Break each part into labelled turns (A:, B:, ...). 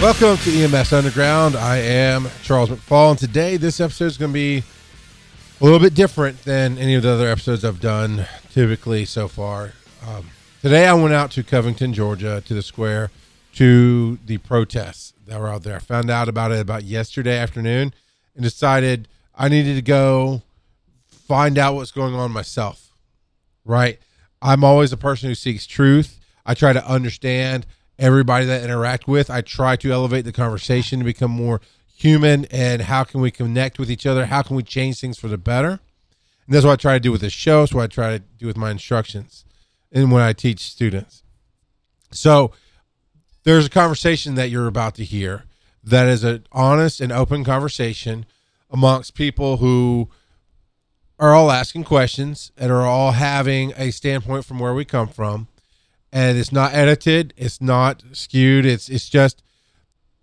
A: Welcome to EMS Underground. I am Charles McFall, and today this episode is going to be a little bit different than any of the other episodes I've done typically so far. Um, today I went out to Covington, Georgia, to the square, to the protests that were out there. I found out about it about yesterday afternoon and decided I needed to go find out what's going on myself. Right? I'm always a person who seeks truth. I try to understand everybody that I interact with. I try to elevate the conversation to become more human and how can we connect with each other? How can we change things for the better? And that's what I try to do with this show. It's what I try to do with my instructions and when I teach students. So there's a conversation that you're about to hear that is an honest and open conversation amongst people who are all asking questions and are all having a standpoint from where we come from and it's not edited it's not skewed it's it's just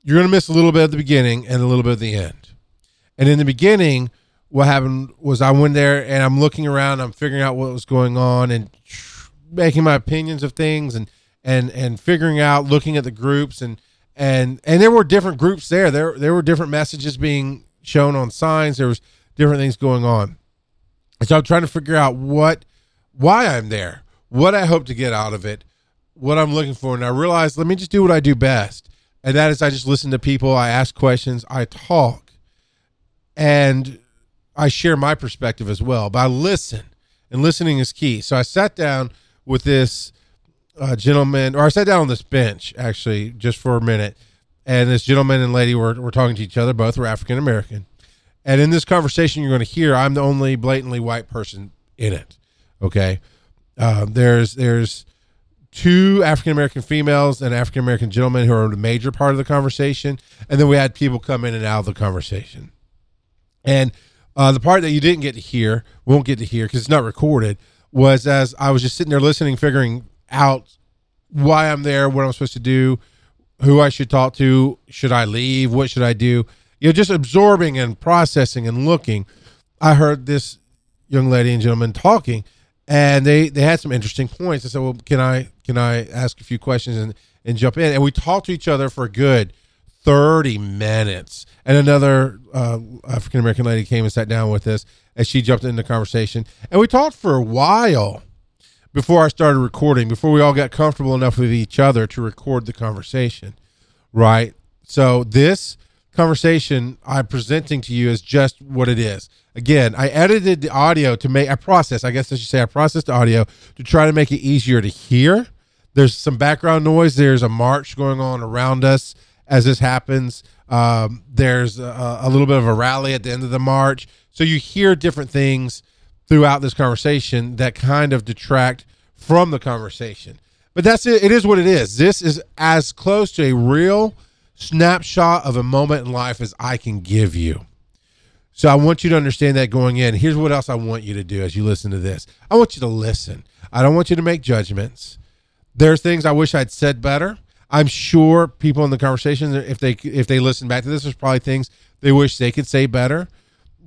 A: you're to miss a little bit at the beginning and a little bit at the end. And in the beginning what happened was i went there and i'm looking around i'm figuring out what was going on and making my opinions of things and and and figuring out looking at the groups and and and there were different groups there. There there were different messages being shown on signs. There was different things going on. And so i'm trying to figure out what why i'm there what i hope to get out of it what i'm looking for and i realized let me just do what i do best and that is i just listen to people i ask questions i talk and i share my perspective as well but i listen and listening is key so i sat down with this uh, gentleman, or I sat down on this bench actually just for a minute, and this gentleman and lady were, were talking to each other. Both were African American, and in this conversation, you're going to hear I'm the only blatantly white person in it. Okay, uh, there's there's two African American females and African American gentlemen who are a major part of the conversation, and then we had people come in and out of the conversation, and uh, the part that you didn't get to hear, won't get to hear because it's not recorded, was as I was just sitting there listening, figuring out why I'm there, what I'm supposed to do, who I should talk to, should I leave, what should I do? You know, just absorbing and processing and looking. I heard this young lady and gentleman talking, and they they had some interesting points. I said, "Well, can I can I ask a few questions and and jump in?" And we talked to each other for a good thirty minutes. And another uh, African American lady came and sat down with us, and she jumped into the conversation, and we talked for a while before I started recording, before we all got comfortable enough with each other to record the conversation, right? So this conversation I'm presenting to you is just what it is. Again, I edited the audio to make I process, I guess I should say I processed the audio to try to make it easier to hear. There's some background noise. There's a march going on around us as this happens. Um, there's a, a little bit of a rally at the end of the march. So you hear different things throughout this conversation that kind of detract from the conversation. But that's it. It is what it is. This is as close to a real snapshot of a moment in life as I can give you. So I want you to understand that going in. Here's what else I want you to do as you listen to this. I want you to listen. I don't want you to make judgments. There's things I wish I'd said better. I'm sure people in the conversation, if they if they listen back to this, there's probably things they wish they could say better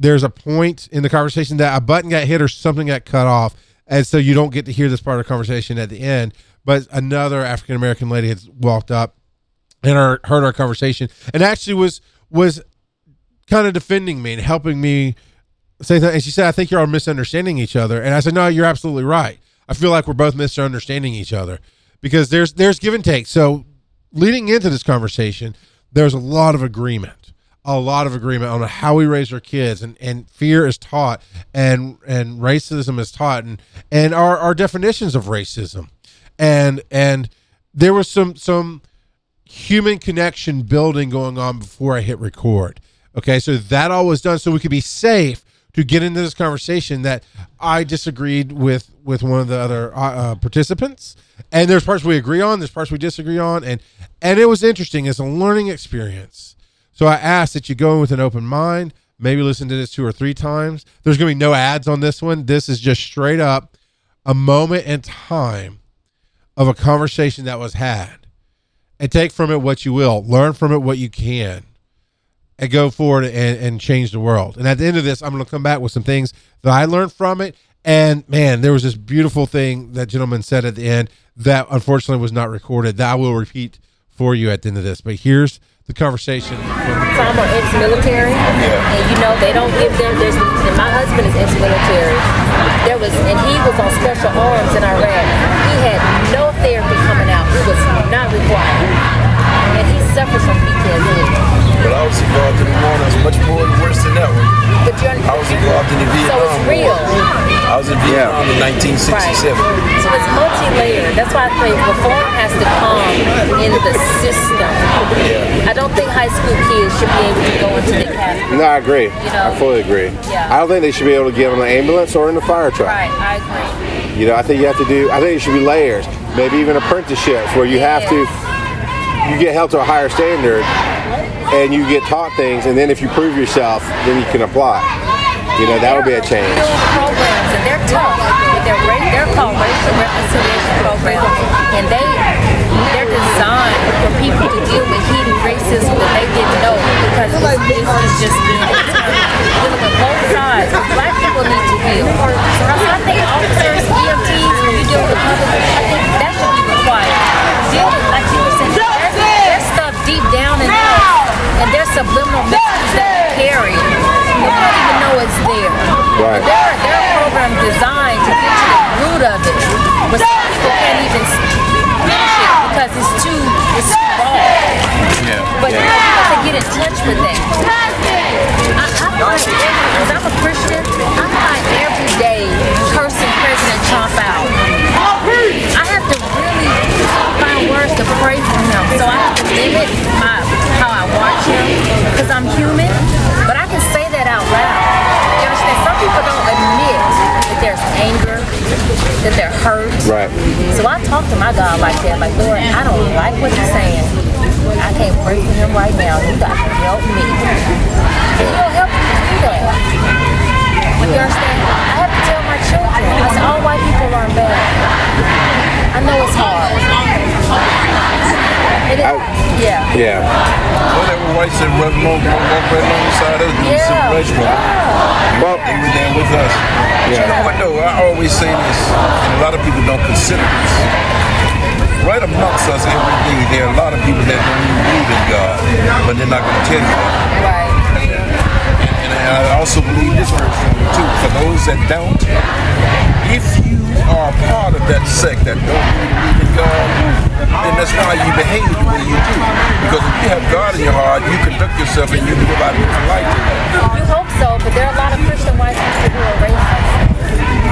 A: there's a point in the conversation that a button got hit or something got cut off, and so you don't get to hear this part of the conversation at the end. But another African American lady had walked up and heard, heard our conversation, and actually was was kind of defending me and helping me say that. And she said, "I think you're all misunderstanding each other." And I said, "No, you're absolutely right. I feel like we're both misunderstanding each other because there's there's give and take." So leading into this conversation, there's a lot of agreement a lot of agreement on how we raise our kids and, and fear is taught and and racism is taught and and our, our definitions of racism and and there was some some human connection building going on before I hit record. Okay, so that all was done so we could be safe to get into this conversation that I disagreed with with one of the other uh, uh participants, and there's parts we agree on, there's parts we disagree on, and and it was interesting. It's a learning experience so I ask that you go in with an open mind, maybe listen to this two or three times. There's going to be no ads on this one. This is just straight up a moment in time of a conversation that was had. And take from it what you will, learn from it what you can, and go forward and, and change the world. And at the end of this, I'm going to come back with some things that I learned from it. And man, there was this beautiful thing that gentleman said at the end that unfortunately was not recorded that I will repeat for you at the end of this. But here's
B: the conversation.
C: Some are ex-military,
D: Yeah.
C: and you know they don't give them. There's and my husband is ex-military. There was, and he was on special arms in Iraq. He had no therapy
D: 1967.
C: Right. So it's multi-layered. That's why I say reform has to come in the system. I don't think high school kids should be able to go into the academy.
A: No, I agree.
C: know?
A: I fully agree.
C: Yeah.
A: I don't think they should be able to get on an ambulance or in a fire truck.
C: Right, I agree.
A: You know, I think you have to do. I think it should be layers, maybe even apprenticeships where you have to. You get held to a higher standard, and you get taught things, and then if you prove yourself, then you can apply. You know, that would be a change.
C: There are real programs, and they're tough. Racial reconciliation programs, and they they're designed for people to deal with hidden racism that they didn't know because this, is just being dealing both sides. Black people need to heal. So I think officers, EMTs, when you deal with the public, I think that should be required. Deal with, like you were saying, there's, there's stuff deep down in us, and there's subliminal messages that we carry. And we don't even know it's there.
A: Right.
C: There are, there are programs designed to get to the root of it, but some people can't even finish it because it's too, it's too raw.
D: Yeah.
C: But you have to get in touch with that. I, I find every, as I'm a Christian, I find every day cursing President Trump out. I have to really find words to pray for him. So I have to limit my because I'm human. But I can say that out loud. You understand? Some people don't admit that there's anger, that they're hurt.
A: Right.
C: So I talk to my God like that, like Lord, I don't like what he's saying. I can't pray for him right now. You got to help me. And he'll help you do that. You understand? I have to tell my children. I say all white people aren't bad. I know it's hard. It is, yeah.
A: Yeah.
D: Whatever whites that rub along, walk right alongside us, doing
C: Yeah.
D: civil rights movement.
A: Well,
D: They were there with us. But you know what though? I always say this, and a lot of people don't consider this. Right amongst us every day, there are a lot of people that don't even believe in God, but they're not going to tell you that.
C: Right.
D: And I also believe this verse too. For those that don't, if you are part of that sect that don't believe in God, then that's why you behave the way you do. Because if you have God in your heart, you conduct yourself and you live out different life.
C: You hope so, but there are a lot of Christian white people who are racist.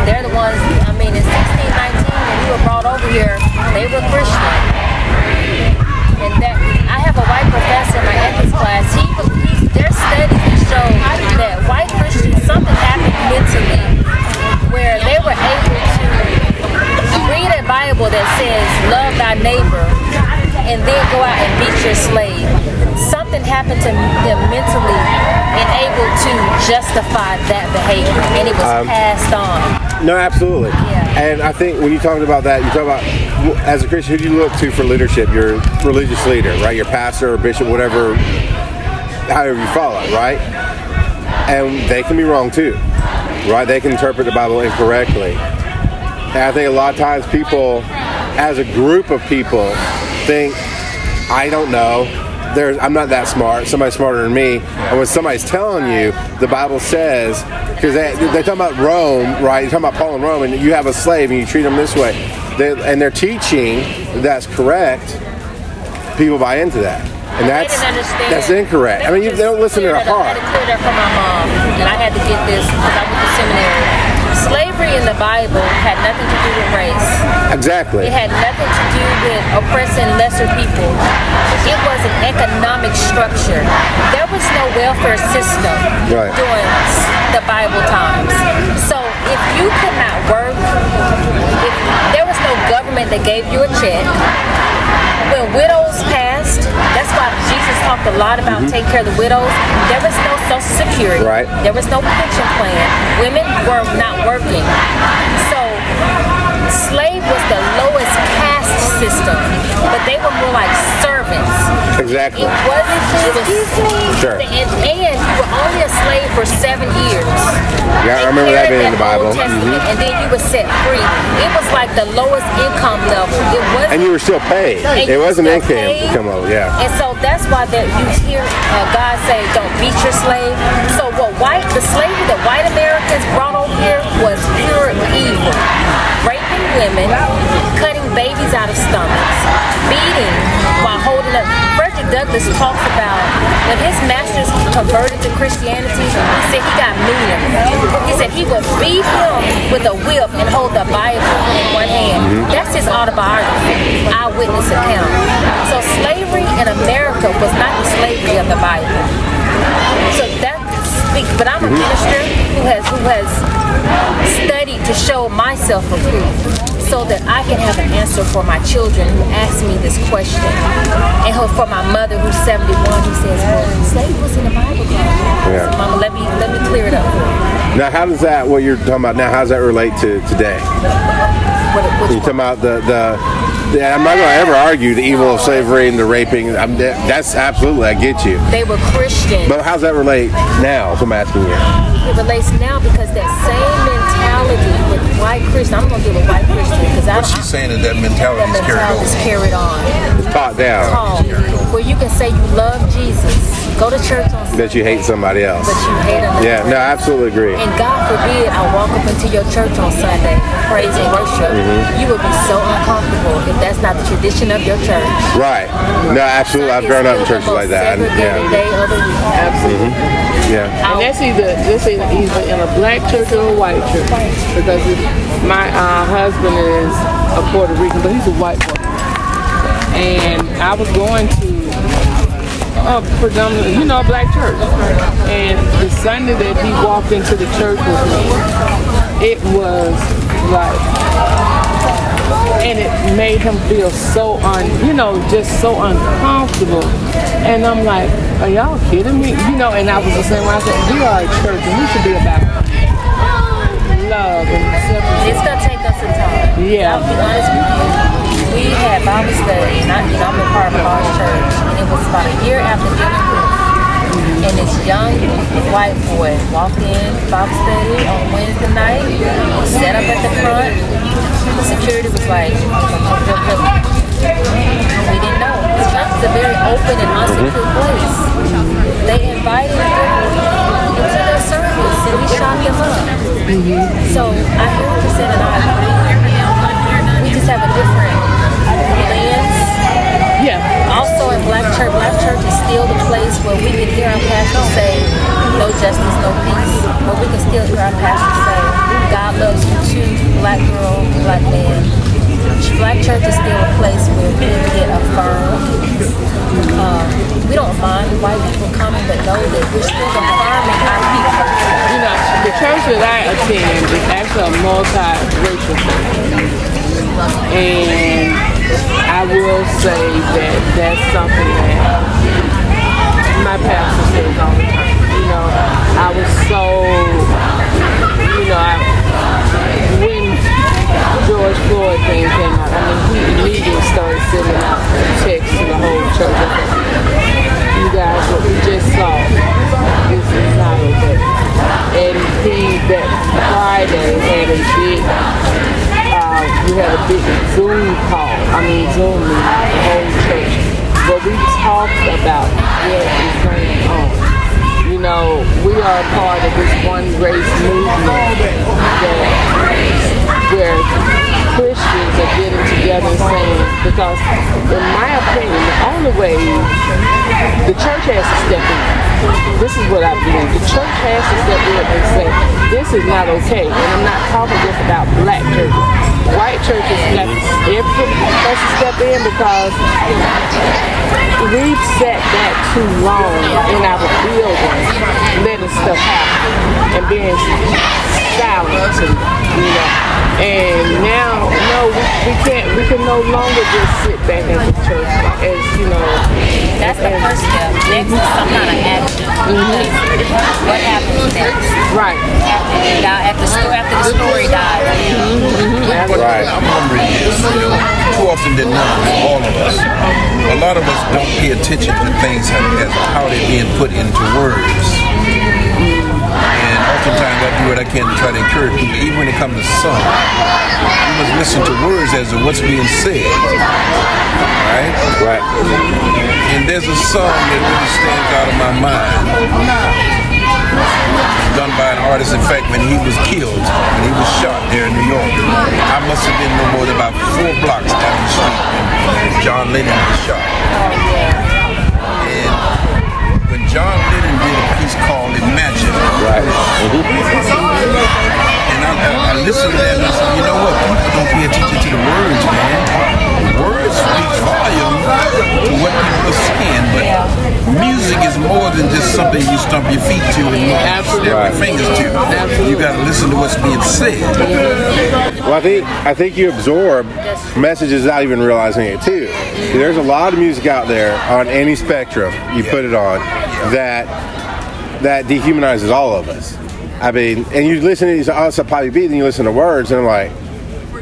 C: They're the ones, I mean, in 1619, when we were brought over here, they were Christian. And that, I have a white professor in my ethics class. He, he their studies show that white Christians, something happened mentally where they were able read a Bible that says, love thy neighbor, and then go out and beat your slave. Something happened to them mentally and able to justify that behavior, and it was um, passed on.
A: No, absolutely.
C: Yeah.
A: And I think when you talk about that, you talk about as a Christian, who do you look to for leadership? Your religious leader, right? Your pastor or bishop, whatever, however you follow, right? And they can be wrong too, right? They can interpret the Bible incorrectly. And I think a lot of times people, as a group of people, think, I don't know. There's, I'm not that smart. Somebody's smarter than me. And when somebody's telling you, the Bible says, because they, they're talking about Rome, right? You're talking about Paul and Rome, and you have a slave and you treat them this way. They, and they're teaching that's correct. People buy into that. And that's that's incorrect. I mean, you, they don't listen to their heart.
C: I had to clear that from my mom, and I had to get this because I went to seminary. Slavery in the Bible had nothing to do with race.
A: Exactly.
C: It had nothing to do with oppressing lesser people. It was an economic structure. There was no welfare system
A: Right.
C: during the Bible times. So if you could not work, if there was no government that gave you a check, when widows passed, that's why Jesus talked a lot about mm-hmm. take care of the widows. There was no social security.
A: Right.
C: There was no pension plan. Women were not working. So slave was the lowest caste system, but they were more like servants. servants.
E: Exactly.
C: It wasn't just
E: Sure.
C: And, and you were only a slave for seven years.
E: Yeah, I remember that being in the Bible.
C: Old Testament,
E: Mhm.
C: And then you were set free. It was like the lowest income level. It wasn't.
E: And you were still paid.
C: And
E: It wasn't
C: still
E: income come over, yeah.
C: And so that's why that you hear uh, God say, "Don't beat your slave." So what white the slavery that white Americans brought over here was pure evil, raping women, cutting babies out of stomachs, beating while holding up. Frederick Douglass talks about when his masters converted to Christianity. He said he got meaner. He said he would beat him with a whip and hold the Bible in one hand. Mm-hmm. That's his autobiography, eyewitness account. So slavery in America was not the slavery of the Bible. So that speaks. But I'm a mm-hmm. minister who has who has studied to show myself approved. So that I can have an answer for my children who ask me this question, and for my mother who's 71 who says, "Well, slavery was in the Bible."
E: Yeah.
C: So, Mama, let me let me clear it up for you.
E: Now, how does that, what you're talking about now, how does that relate to today?
C: What,
E: You're talking about the, the, the I'm not going to ever argue the evil of slavery and the raping. I'm, that- that's absolutely, I get you.
C: they were Christian.
E: But how's that relate now? So I'm asking you.
C: it relates now because that same mentality with white Christian. I'm gonna deal with white Christian because I
D: What she's saying is that
C: that
D: mentality is carried
C: mentality is carried on.
E: It's taught down
C: Called, where you can say you love Jesus, go to church on Sunday,
E: that you hate somebody else.
C: but you hate another.
E: Yeah, no, I absolutely agree.
C: And God forbid I walk up into your church on Sunday, praise and worship.
E: Mm-hmm.
C: You would be so uncomfortable if that's not the tradition of your church.
E: Right. No, absolutely. I've grown up in churches like that. and- Yeah.
C: day of the week.
F: Absolutely.
E: Yeah.
F: And that's either this is either in a black church or a white church because it, my uh, husband is a Puerto Rican, but he's a white boy. And I was going to a predominantly, you know, a black church. And the Sunday that he walked into the church with me, it was like, and it made him feel so un, you know, just so uncomfortable. And I'm like, are y'all kidding me? You know, and I was the same way. I said, we are a church and we should be about love and acceptance.
C: It's gonna take us some time.
F: Yeah.
C: I'll be honest with you. We had Bible study, and I, you know, I'm a part of a large church, was about a year after with, and this young white boy walked in Bible study on Wednesday night, sat up at the front. The security was like, we didn't know. It's a very open and mm-hmm. unsecure place. They invited him into their service, and we shot them up. Mm-hmm. So I hear what you're saying, and I agree. We just have a different Also, in Black Church, Black Church is still the place where we can hear our pastor say, "No justice, no peace." Where we can still hear our pastor say, "God loves you too, black girl, black man." Black Church is still a place where we can get affirmed. Uh, we don't mind white people coming, but know that we're still affirming our people.
F: You know, the church that I attend is actually a multi-racial church. And I will say that that's something that my pastor says all the time. You know, I was so, you know, I, when George Floyd thing came out, I mean, he immediately started sending out texts to the whole church. You guys, what we just saw, this is not okay. And he, that Friday, had a big, we had a big Zoom call, I mean Zoom meeting, the whole church, where we talked about what is going on. You know, we are part of this one race movement that where Christians are getting together and saying, because in my opinion, the only way the church has to step in. This is what I believe. The church has to step in and say, this is not okay. And I'm not talking just about black churches. White churches got everybody has to step in because we've sat back too long in our buildings, letting stuff happen and being silent, and, you know. And now, no, we, we can't. We can no longer just sit back as a church, as you know.
C: That's the first step. Next is some kind of action. Mm-hmm. What happens next?
F: Right.
C: After they die, after, the sto- after the story dies.
D: But mm-hmm.
E: Right.
D: I'm hungry is, you know, too often than not, all of us, a a lot of us don't pay attention to things as how they're being put into words. Oftentimes I do what I can to try to encourage people, even when it comes to song. You must listen to words as to what's being said. Right?
A: Right.
D: And there's a song that really stands out of my mind. Done by an artist, in fact, when he was killed, when he was shot there in New York. I must have been no more than about four blocks down the street when John Lennon was shot. John Lennon did a piece called Imagine,
A: Right. Mhm.
D: and I, I, I listened to that and I said, you know what? People don't pay attention to the words, man. Words speak volume to what people are saying, but music is more than just something you stump your feet to and you snap your fingers to. You got to listen to what's being said.
A: Well, I think I think you absorb messages without even realizing it too. There's a lot of music out there on any spectrum you put it on that that dehumanizes all of us. I mean, and you listen to these, a poppy beat, then you listen to words, and I'm like,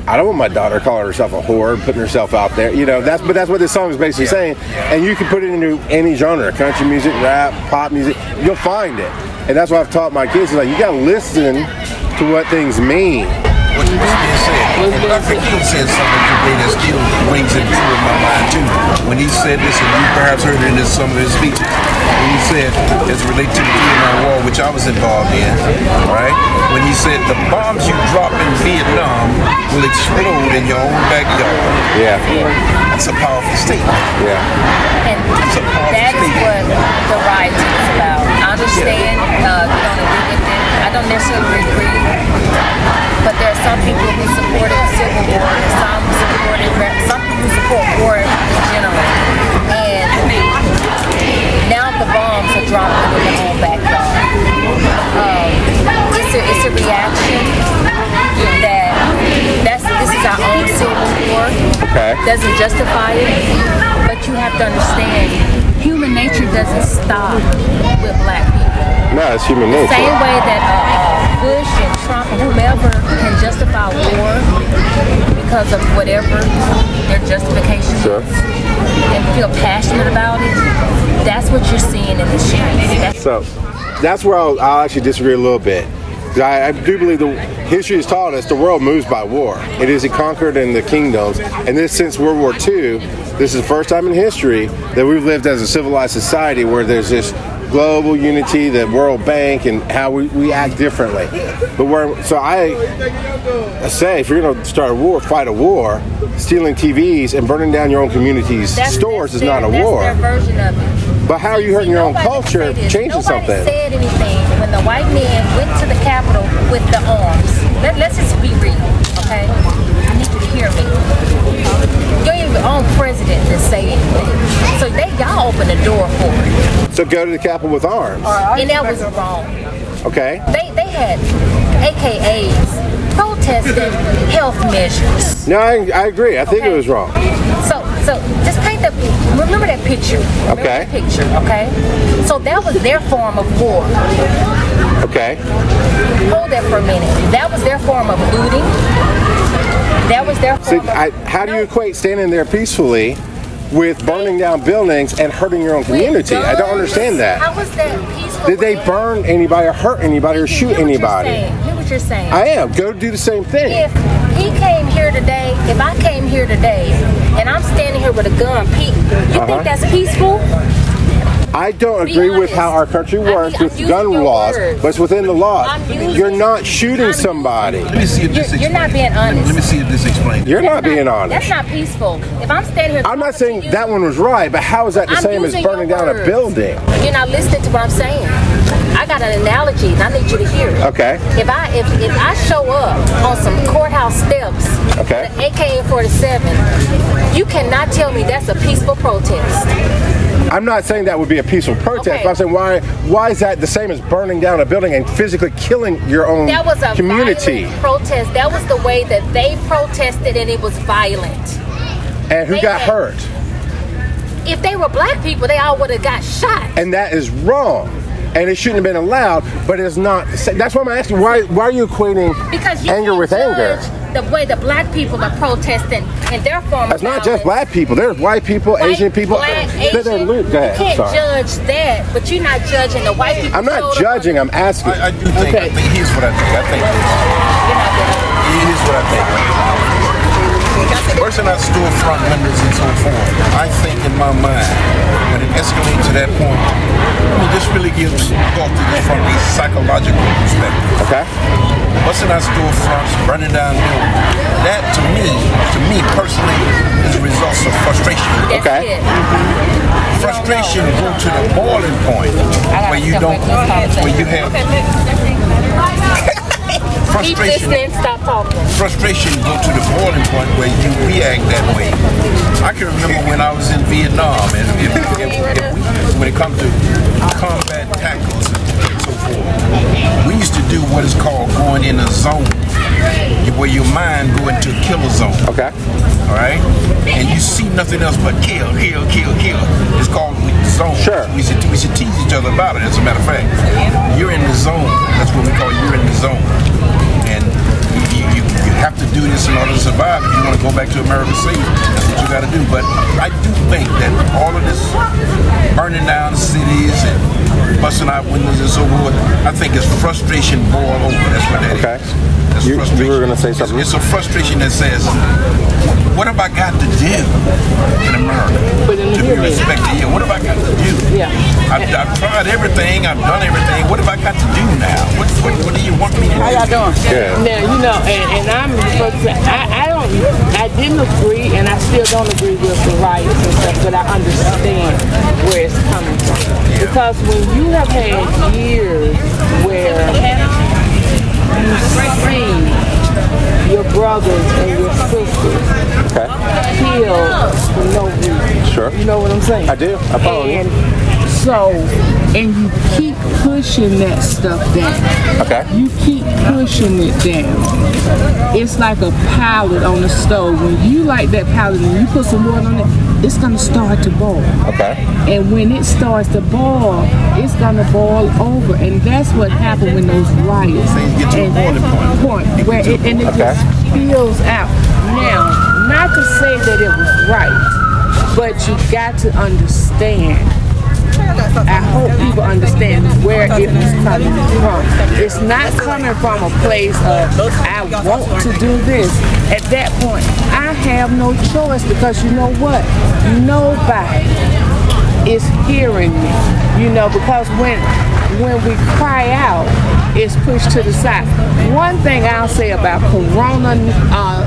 A: I don't want my daughter calling herself a whore, putting herself out there. You know, that's but that's what this song is basically saying. And you can put it into any genre, country music, rap, pop music, you'll find it. And that's what I've taught my kids. Is like you got to listen to what things mean.
D: What's being said. And Dr. King said something today that still rings it true in my mind too. When he said this, and you perhaps heard it in some of his speeches, when he said, as related to the Vietnam War, which I was involved in, right? When he said, the bombs you drop in Vietnam will explode in your own backyard.
A: Yeah,
D: That's a powerful statement.
A: yeah.
C: And
D: That's a powerful
C: that is
D: statement.
C: what the rioting is about. I understand uh, you don't agree with it. I don't necessarily agree. But there are some people who supported the Civil War, and some who supported some people who support war in general. And now the bombs are dropping in their own backyard. Um, it's a it's a reaction that that's this is our own civil war
A: Okay.
C: doesn't justify it, but you have to understand human nature doesn't stop with black people.
A: No, it's human nature.
C: The same way that uh, uh, Bush and Trump and whomever can justify war because of whatever their justification
A: Sure.
C: is and feel passionate about it, that's what you're seeing in the streets.
A: So that's where I'll, I'll actually disagree a little bit. I, I do believe the history has taught us the world moves by war. It is conquered in the kingdoms, and this since World War II, this is the first time in history that we've lived as a civilized society where there's this global unity, the World Bank, and how we, we act differently. But where so I, I say if you're going to start a war, fight a war, stealing TVs and burning down your own community's
C: that's,
A: stores
C: that's
A: is not a
C: their,
A: war.
C: Their version of it.
A: But how are you hurting your own culture, changing
C: Nobody
A: something?
C: said anything white men went to the Capitol with the arms. Let, let's just be real, okay? I need you to hear me. You ain't even own president to say anything. So they y'all opened the door for it,
A: So go to the Capitol with arms.
C: and that was wrong.
A: Okay.
C: They they had AKAs protesting health measures.
A: No, I, I agree. I think it was wrong.
C: So, so just paint the remember that picture. Remember
A: Okay.
C: that picture, okay? So that was their form of war.
A: Okay.
C: Hold that for a minute. That was their form of looting. That was their
A: See,
C: form of.
A: I, how do you equate standing there peacefully with burning down buildings and hurting your own community? I don't understand that.
C: How was that peaceful?
A: Did they burn anybody or hurt anybody or shoot
C: Hear what you're
A: anybody?
C: Hear what you're saying.
A: I am. Go do the same thing.
C: if he came here today, if I came here today, and I'm standing here with a gun, Pete, you
A: Uh-huh.
C: think that's peaceful?
A: I don't
C: Be
A: agree with how our country
C: I mean,
A: works
C: I'm
A: with gun laws,
C: words.
A: but it's within the law. You're not shooting
C: I'm
A: somebody.
D: Let me see if this
C: You're- you're not being honest.
D: Let me see if this explains.
A: You're
C: That's
A: not being honest.
C: That's not peaceful. If I'm standing here,
A: I'm not saying
C: you-
A: that one was right, but how is that the
C: I'm
A: same as burning down a building?
C: You're not listening to what I'm saying. I got an analogy, and I need you to hear it.
A: Okay.
C: If I if, if I show up on some courthouse steps,
A: Okay.
C: with AK-47, you cannot tell me that's a peaceful protest.
A: I'm not saying that would be a peaceful protest,
C: Okay.
A: but I'm saying why why is that the same as burning down a building and physically killing your own community?
C: That was a
A: community?
C: protest. That was the way that they protested, and it was violent.
A: And who
C: They
A: got
C: had-
A: hurt?
C: If they were black people, they all would have got shot.
A: And that is wrong.
E: And it shouldn't have been allowed. But it's not. That's why I'm asking. Why why are you equating
C: Because you
E: anger
C: can't
E: with anger?
C: The way the black people are protesting in their form.
E: It's not just black people. There's white people,
C: White,
E: Asian people.
C: Black,
E: They're- they're
C: Asian.
E: lo- Go ahead.
C: You can't
E: Sorry.
C: judge that, but you're not judging the white people.
E: I'm not judging. I'm asking.
D: I, I do think,
F: Okay.
D: I think, here's what I think. I think this.
C: You're not gonna-
D: Here's what I think. Person out storefront windows and so forth. I think in my mind, when it escalates to that point, I mean, this really gives thought to this from a psychological perspective.
E: Okay.
D: Busting out storefronts, burning down buildings. That, to me, to me personally, is a result of frustration.
C: That's
E: Okay.
C: it.
D: Frustration go to the boiling point where you don't, where you have
C: Keep
D: frustration.
C: listening. Stop talking.
D: frustration go to the boiling point where you react that way. I can remember when I was in Vietnam, and if, if, if we, when it comes to combat tackles and so forth, we used to do what is called going in a zone, where your mind go into a killer zone.
E: Okay.
D: All right, and you see nothing else but kill, kill, kill, kill. It's called zone.
E: Sure.
D: We should we should tease each other about it. As a matter of fact, you're in the zone. That's what we call you're in the zone, and you, you, you have to do this in order to survive. If you want to go back to America safe, that's what you got to do. But I do think that all of this burning down cities and busting out windows and so forth, I think it's frustration boil over. That's what that is.
E: Okay.
D: That's
E: You- you were gonna say
D: It's-
E: something?
D: It's, a frustration that says, what have I got to do in America to be respected here? What have I got to do?
F: Yeah.
D: I've, I've tried everything. I've done everything. What have I got to do now? What, what, what do you want me to do?"
F: How
D: do?
F: y'all doing?
E: Good.
F: Now you know, and, and I'm the first to I, I don't, I didn't agree, and I still don't agree with the riots and stuff, but I understand where it's coming from. Because when you have had years where you see your brothers and your sisters
E: Okay.
F: killed for no reason.
E: Sure.
F: You know what I'm saying?
E: I do. I follow you.
F: And so, and you keep pushing that stuff down.
E: Okay.
F: You keep pushing it down. It's like a pallet on the stove. When you light that pallet and you put some water on it, it's gonna start to boil.
E: Okay.
F: And when it starts to boil, it's gonna boil over, and that's what happened when those riots.
D: Things get to a
F: and
D: boiling point.
F: point where it, and it
E: Okay.
F: just spills out. Now, not to say that it was right, but you got to understand. I hope people understand where it is coming from. It's not coming from a place of I want to do this. At that point, I have no choice because you know what? Nobody is hearing me. You know, because when when we cry out, it's pushed to the side. One thing I'll say about Corona, uh,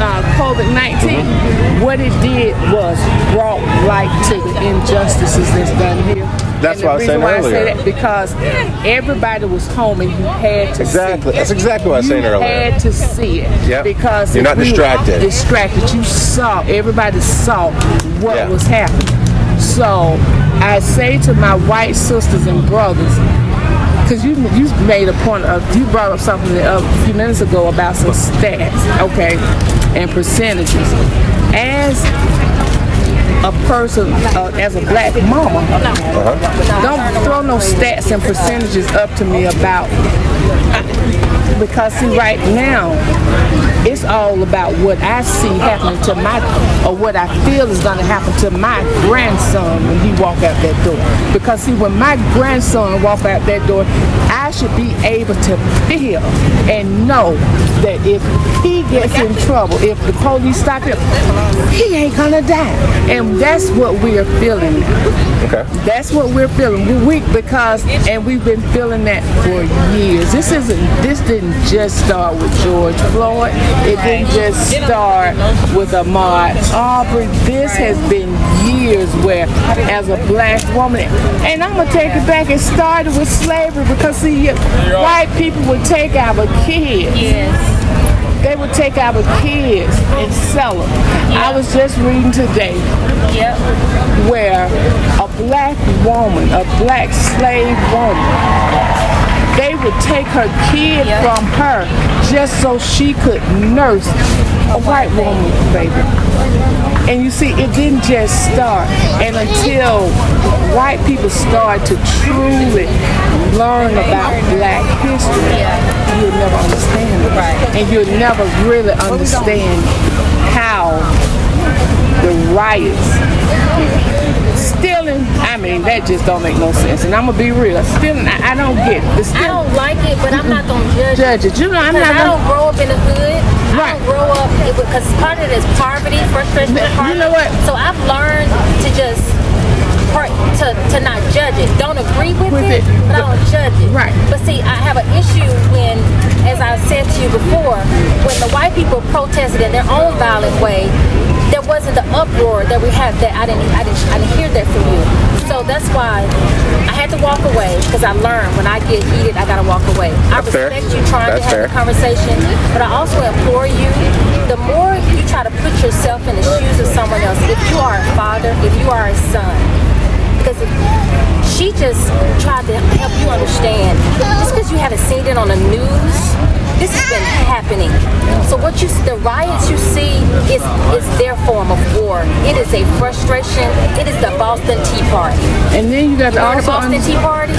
F: uh, COVID 19, what it did was brought light to the injustices that's done here.
E: That's what I saying
F: why I say
E: earlier.
F: that because everybody was home and you had to
E: Exactly. That's exactly what I was saying
F: you
E: earlier.
F: had to see it
E: Yep.
F: because
E: You're not distracted.
F: Distracted. You saw. Everybody saw what
E: Yeah.
F: was happening. So I say to my white sisters and brothers, because you you made a point of you brought up something a few minutes ago about some stats, okay, and percentages. As a person, uh, as a black mama, don't throw no stats and percentages up to me about because see right now it's all about what I see happening to my or what I feel is going to happen to my grandson when he walk out that door. Because see when my grandson walk out that door I should be able to feel and know that if he gets in trouble if the police stop him he ain't gonna die. And that's what we're feeling now
E: Okay.
F: that's what we're feeling. We're weak because, and we've been feeling that for years. This isn't. This didn't just start with George Floyd. It didn't just start with Ahmaud Arbery. This has been years where, as a black woman, and I'm gonna take it back. It started with slavery because see, white people would take our kids
C: Yes.
F: They would take our kids and sell them. I was just reading today
C: Yep.
F: where a black woman, a black slave woman, they would take her kid
C: Yeah.
F: from her just so she could nurse a white woman, baby. And you see, it didn't just start. And until white people start to truly learn about black history,
C: Yeah.
F: You'll never understand it.
C: Right.
F: And you'll never really understand how the riots, stealing, I mean, that just don't make no sense. And I'm to be real. Stealing, I, I don't get it. The
C: I don't like it, but I'm not gonna judge.
F: judge it. You know, I'm not
C: I
F: gonna-
C: don't grow up in the hood. I don't grow up because part of it is poverty, frustration,
F: You
C: poverty.
F: know what?
C: So I've learned to just part- to to not judge it. Don't agree with,
F: With
C: it,
F: it,
C: but I don't judge it.
F: Right.
C: But see, I have an issue when, as I said to you before, when the white people protested in their own violent way, there wasn't the uproar that we had. That I didn't I didn't I didn't hear that from you. So that's why I had to walk away because I learned when I get heated, I gotta walk away. I
A: That's fair.
C: respect you trying
A: That's
C: to have
A: fair.
C: a conversation, but I also implore you, the more you try to put yourself in the shoes of someone else, if you are a father, if you are a son, because she just tried to help you understand, just because you haven't seen it on the news, this has been happening. So what you, the riots you see is, is their form of war. It is a frustration. It is the Boston Tea Party.
F: and then you got
C: You the Boston. Tea Party?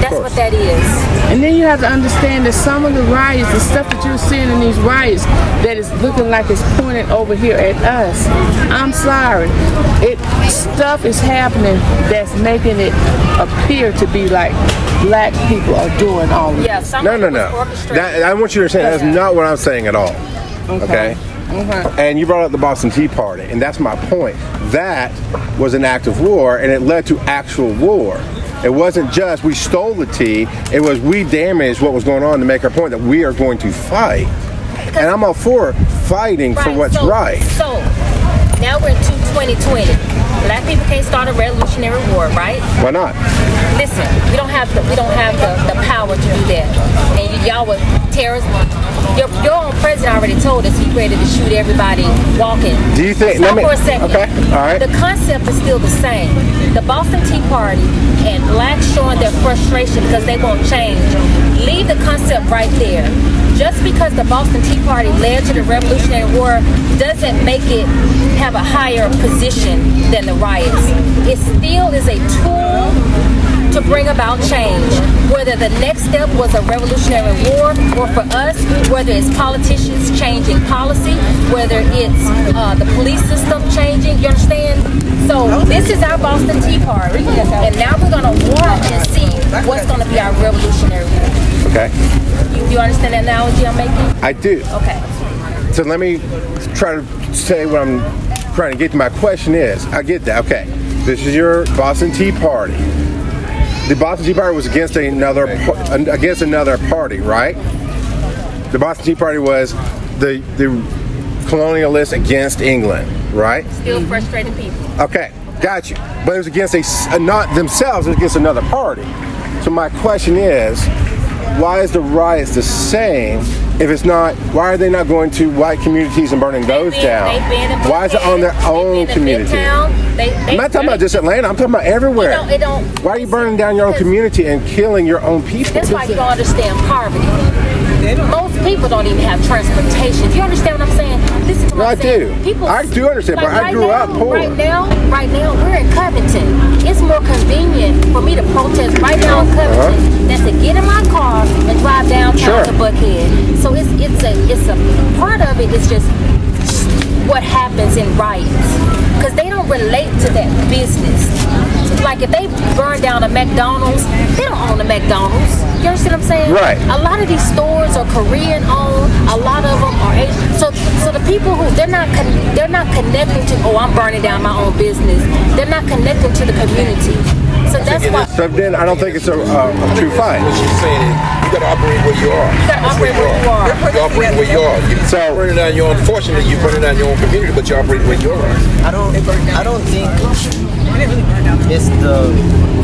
C: That's what that is.
F: And then you have to understand that some of the riots, the stuff that you're seeing in these riots, that is looking like it's pointed over here at us. I'm sorry. It stuff is happening that's making it appear to be like black people are doing all of
C: Yeah,
F: this.
A: No, no, no. That, I want you to understand that's not what I'm saying at all. Okay.
F: Okay. Uh-huh.
A: And you brought up the Boston Tea Party, and that's my point. That was an act of war, and it led to actual war. It wasn't just we stole the tea; it was we damaged what was going on to make our point that we are going to fight. And I'm all for fighting for what's
C: so,
A: right.
C: So now we're into 2020. Black people can't start a revolutionary war, right?
A: Why not?
C: Listen, we don't have the we don't have the, the power to do that. And y'all were terrorists. Your, your own president already told us he's ready to shoot everybody walking.
A: Do you think-
C: Stop
A: let me-
C: for a second.
A: okay, all right.
C: The concept is still the same. The Boston Tea Party and blacks showing their frustration because they won't change. Leave the concept right there. Just because the Boston Tea Party led to the Revolutionary War doesn't make it have a higher position than the riots. It still is a tool to bring about change. Whether the next step was a revolutionary war, or for us, whether it's politicians changing policy, whether it's uh, the police system changing, you understand? So this is our Boston Tea Party, and now we're gonna watch and see what's gonna be our revolutionary war.
A: Okay.
C: You, you understand the analogy I'm making?
A: I do.
C: Okay.
A: So let me try to say what I'm trying to get to. My question is, I get that. Okay, this is your Boston Tea Party. The Boston Tea Party was against another against another party, right? The Boston Tea Party was the the colonialists against England, right?
C: Still frustrated people.
A: Okay, got you. But it was against a not themselves, it was against another party. So my question is, why is the riots the same if it's not? Why are they not going to white communities and burning those
C: been-
A: down? Why is it on their own
C: they've been in
A: community?
C: They, they,
A: I'm not talking about just Atlanta. I'm talking about everywhere.
C: It don't- it don't-
A: Why are you burning down your own community and killing your own people?
C: That's why you don't understand poverty. Most people don't even have transportation. Do you understand what I'm saying? Listen to what
A: No, I do. I do understand, but I grew
C: now,
A: up poor.
C: Right now, right now, we're in Covington. It's more convenient for me to protest right now in Covington than to get in my car and drive downtown
A: Uh-huh. Sure.
C: to Buckhead. So it's it's a it's a part of it. it is just what happens in riots because they don't relate to that business. Like if they burn down a McDonald's, they don't own the McDonald's. You understand what I'm saying?
A: Right.
C: A lot of these stores are Korean owned. A lot of them are Asian. So, so the people who they're not con- they're not connecting to. Oh, I'm burning down my own business. They're not connecting to the community. So that's why.
A: So then I don't think it's a, a, a true fight.
D: What she's saying is, you gotta operate where you are.
C: You gotta operate where you are.
D: You operate where you are. You
A: So-
D: burning down your own. Unfortunately, you're burning down your own community, but you operate where you are.
G: I don't. I don't think it's the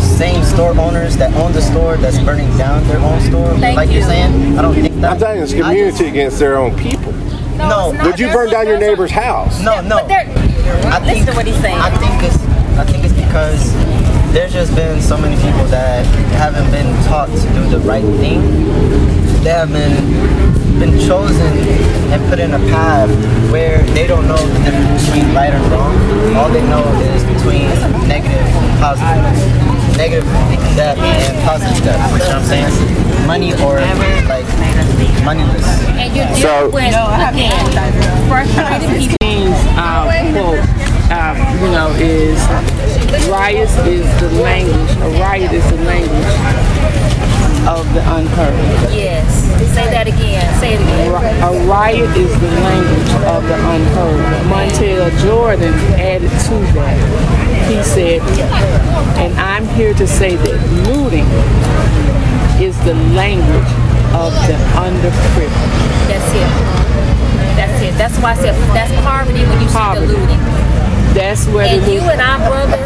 G: same store owners that own the store that's burning down their own store.
C: Thank
G: like
C: you.
G: are saying, I don't think that.
A: I'm saying it's
G: I just-
A: community against their own people.
G: No,
C: it's not.
A: Would you burn down your
C: that's what-
A: neighbor's house?
G: No, no.
C: But they're,
G: I
C: listen to what he's saying.
G: I think it's. I think it's because there's just been so many people that haven't been taught to do the right thing. They have been been chosen and put in a path where they don't know the difference between right and wrong. All they know is between negative and positive. Negative step and positive step. You know what I'm saying? Money or like moneyless.
C: And you're
A: So-
C: with, again, frustrated people.
F: King's uh, quote, uh, you know, is riots is the language, a riot is the language of the unheard.
C: Yes. Say that again. Say it again.
F: A riot is the language of the unheard. Montel Jordan added to that. He said, and I'm here to say that looting is the language of the underprivileged.
C: That's it. That's it. That's why I said that's poverty when you see the looting.
F: That's where
C: And you and I, brother,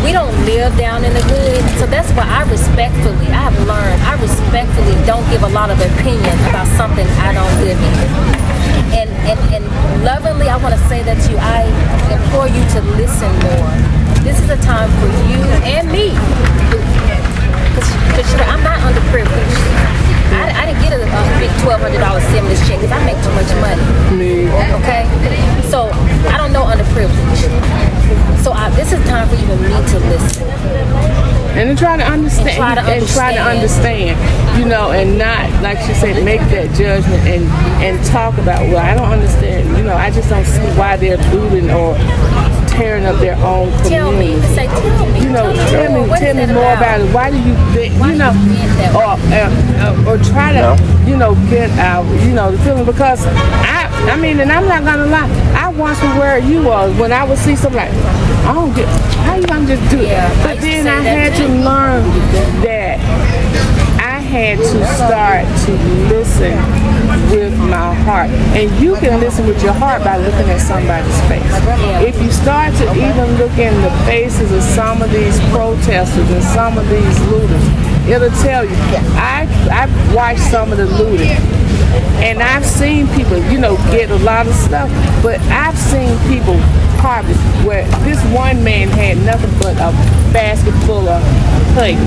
C: we don't live down in the hood. So that's why I respectfully, I have learned, I respectfully don't give a lot of opinion about something I don't live in. And, and, and lovingly, I want to say that to you, I implore you to listen more. This is a time for you and me. Because I'm not underprivileged. I, I didn't get a, a big $1,200 stimulus check because I make too much money. Me. Okay? So I don't know underprivileged. So I, this is time for you and me to listen.
F: and to try to understand
C: And try to
F: and try to
C: understand.
F: understand, you know, and not like she said, make that judgment and and talk about. Well, I don't understand. You know, I just don't see why they're looting or tearing up their own
C: Tell me. Say, tell me.
F: You know, tell me,
C: what is
F: tell me more about it. Why do you, think,
C: Why
F: you know,
C: you that
F: or uh, uh, or try to, you know, get out, you know, the feeling because I, I mean, and I'm not gonna lie, I once was where you was when I would see something like, I don't get, how you gonna just do it?
C: Yeah, I
F: but
C: used to
F: then I
C: that
F: had to learn that I had to start to listen with my heart. And you can listen with your heart by looking at somebody's face. If you start to even look in the faces of some of these protesters and some of these looters, it'll tell you. I I've watched some of the looting. And I've seen people, you know, get a lot of stuff, but I've seen people poverty where this one man had nothing but a basket full of plates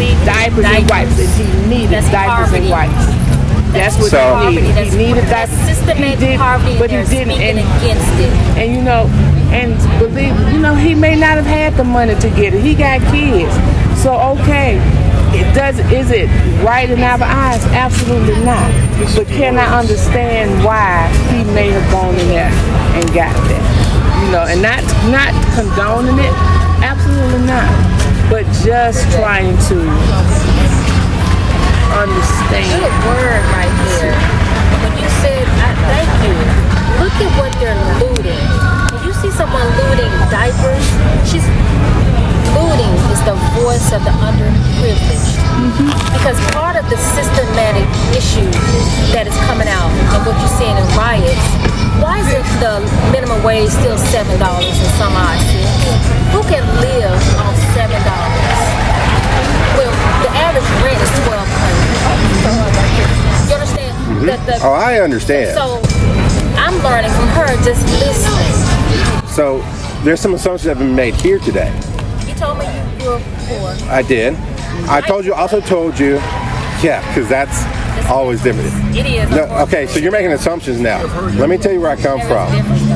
C: See,
F: diapers, and wipes. And he needed diapers
C: poverty.
F: and wipes. That's what
A: So-
F: he needed.
C: That's,
F: He needed
C: that's
F: diapers.
C: systematic
F: did,
C: poverty,
F: but he didn't. And,
C: against it.
F: and you know, and believe, you know, he may not have had the money to get it. He got kids, so okay. It does. Is it right in our eyes? Absolutely not. But can I understand why he may have gone in there and got that? You know, and not not condoning it. Absolutely not. But just trying to understand.
C: Good word right there. When you said, I thank you. Look at what they're looting. When you see someone looting diapers, she's looting is the voice of the underprivileged. Mm-hmm. Because part of the systematic issue that is coming out and what you're seeing in riots, why is it the minimum wage still seven dollars and some odd cents? Who can live on seven dollars? Well, the average rent is twelve Mm-hmm. understand? The, the,
A: Oh, I understand.
C: so I'm learning from her just listening.
A: So there's some assumptions that have been made here today.
C: You told me you, you were poor.
A: I did. I told you. Also told you. Yeah, because that's always different.
C: It is.
A: No, okay, so you're making assumptions now. Let me tell you where I come from.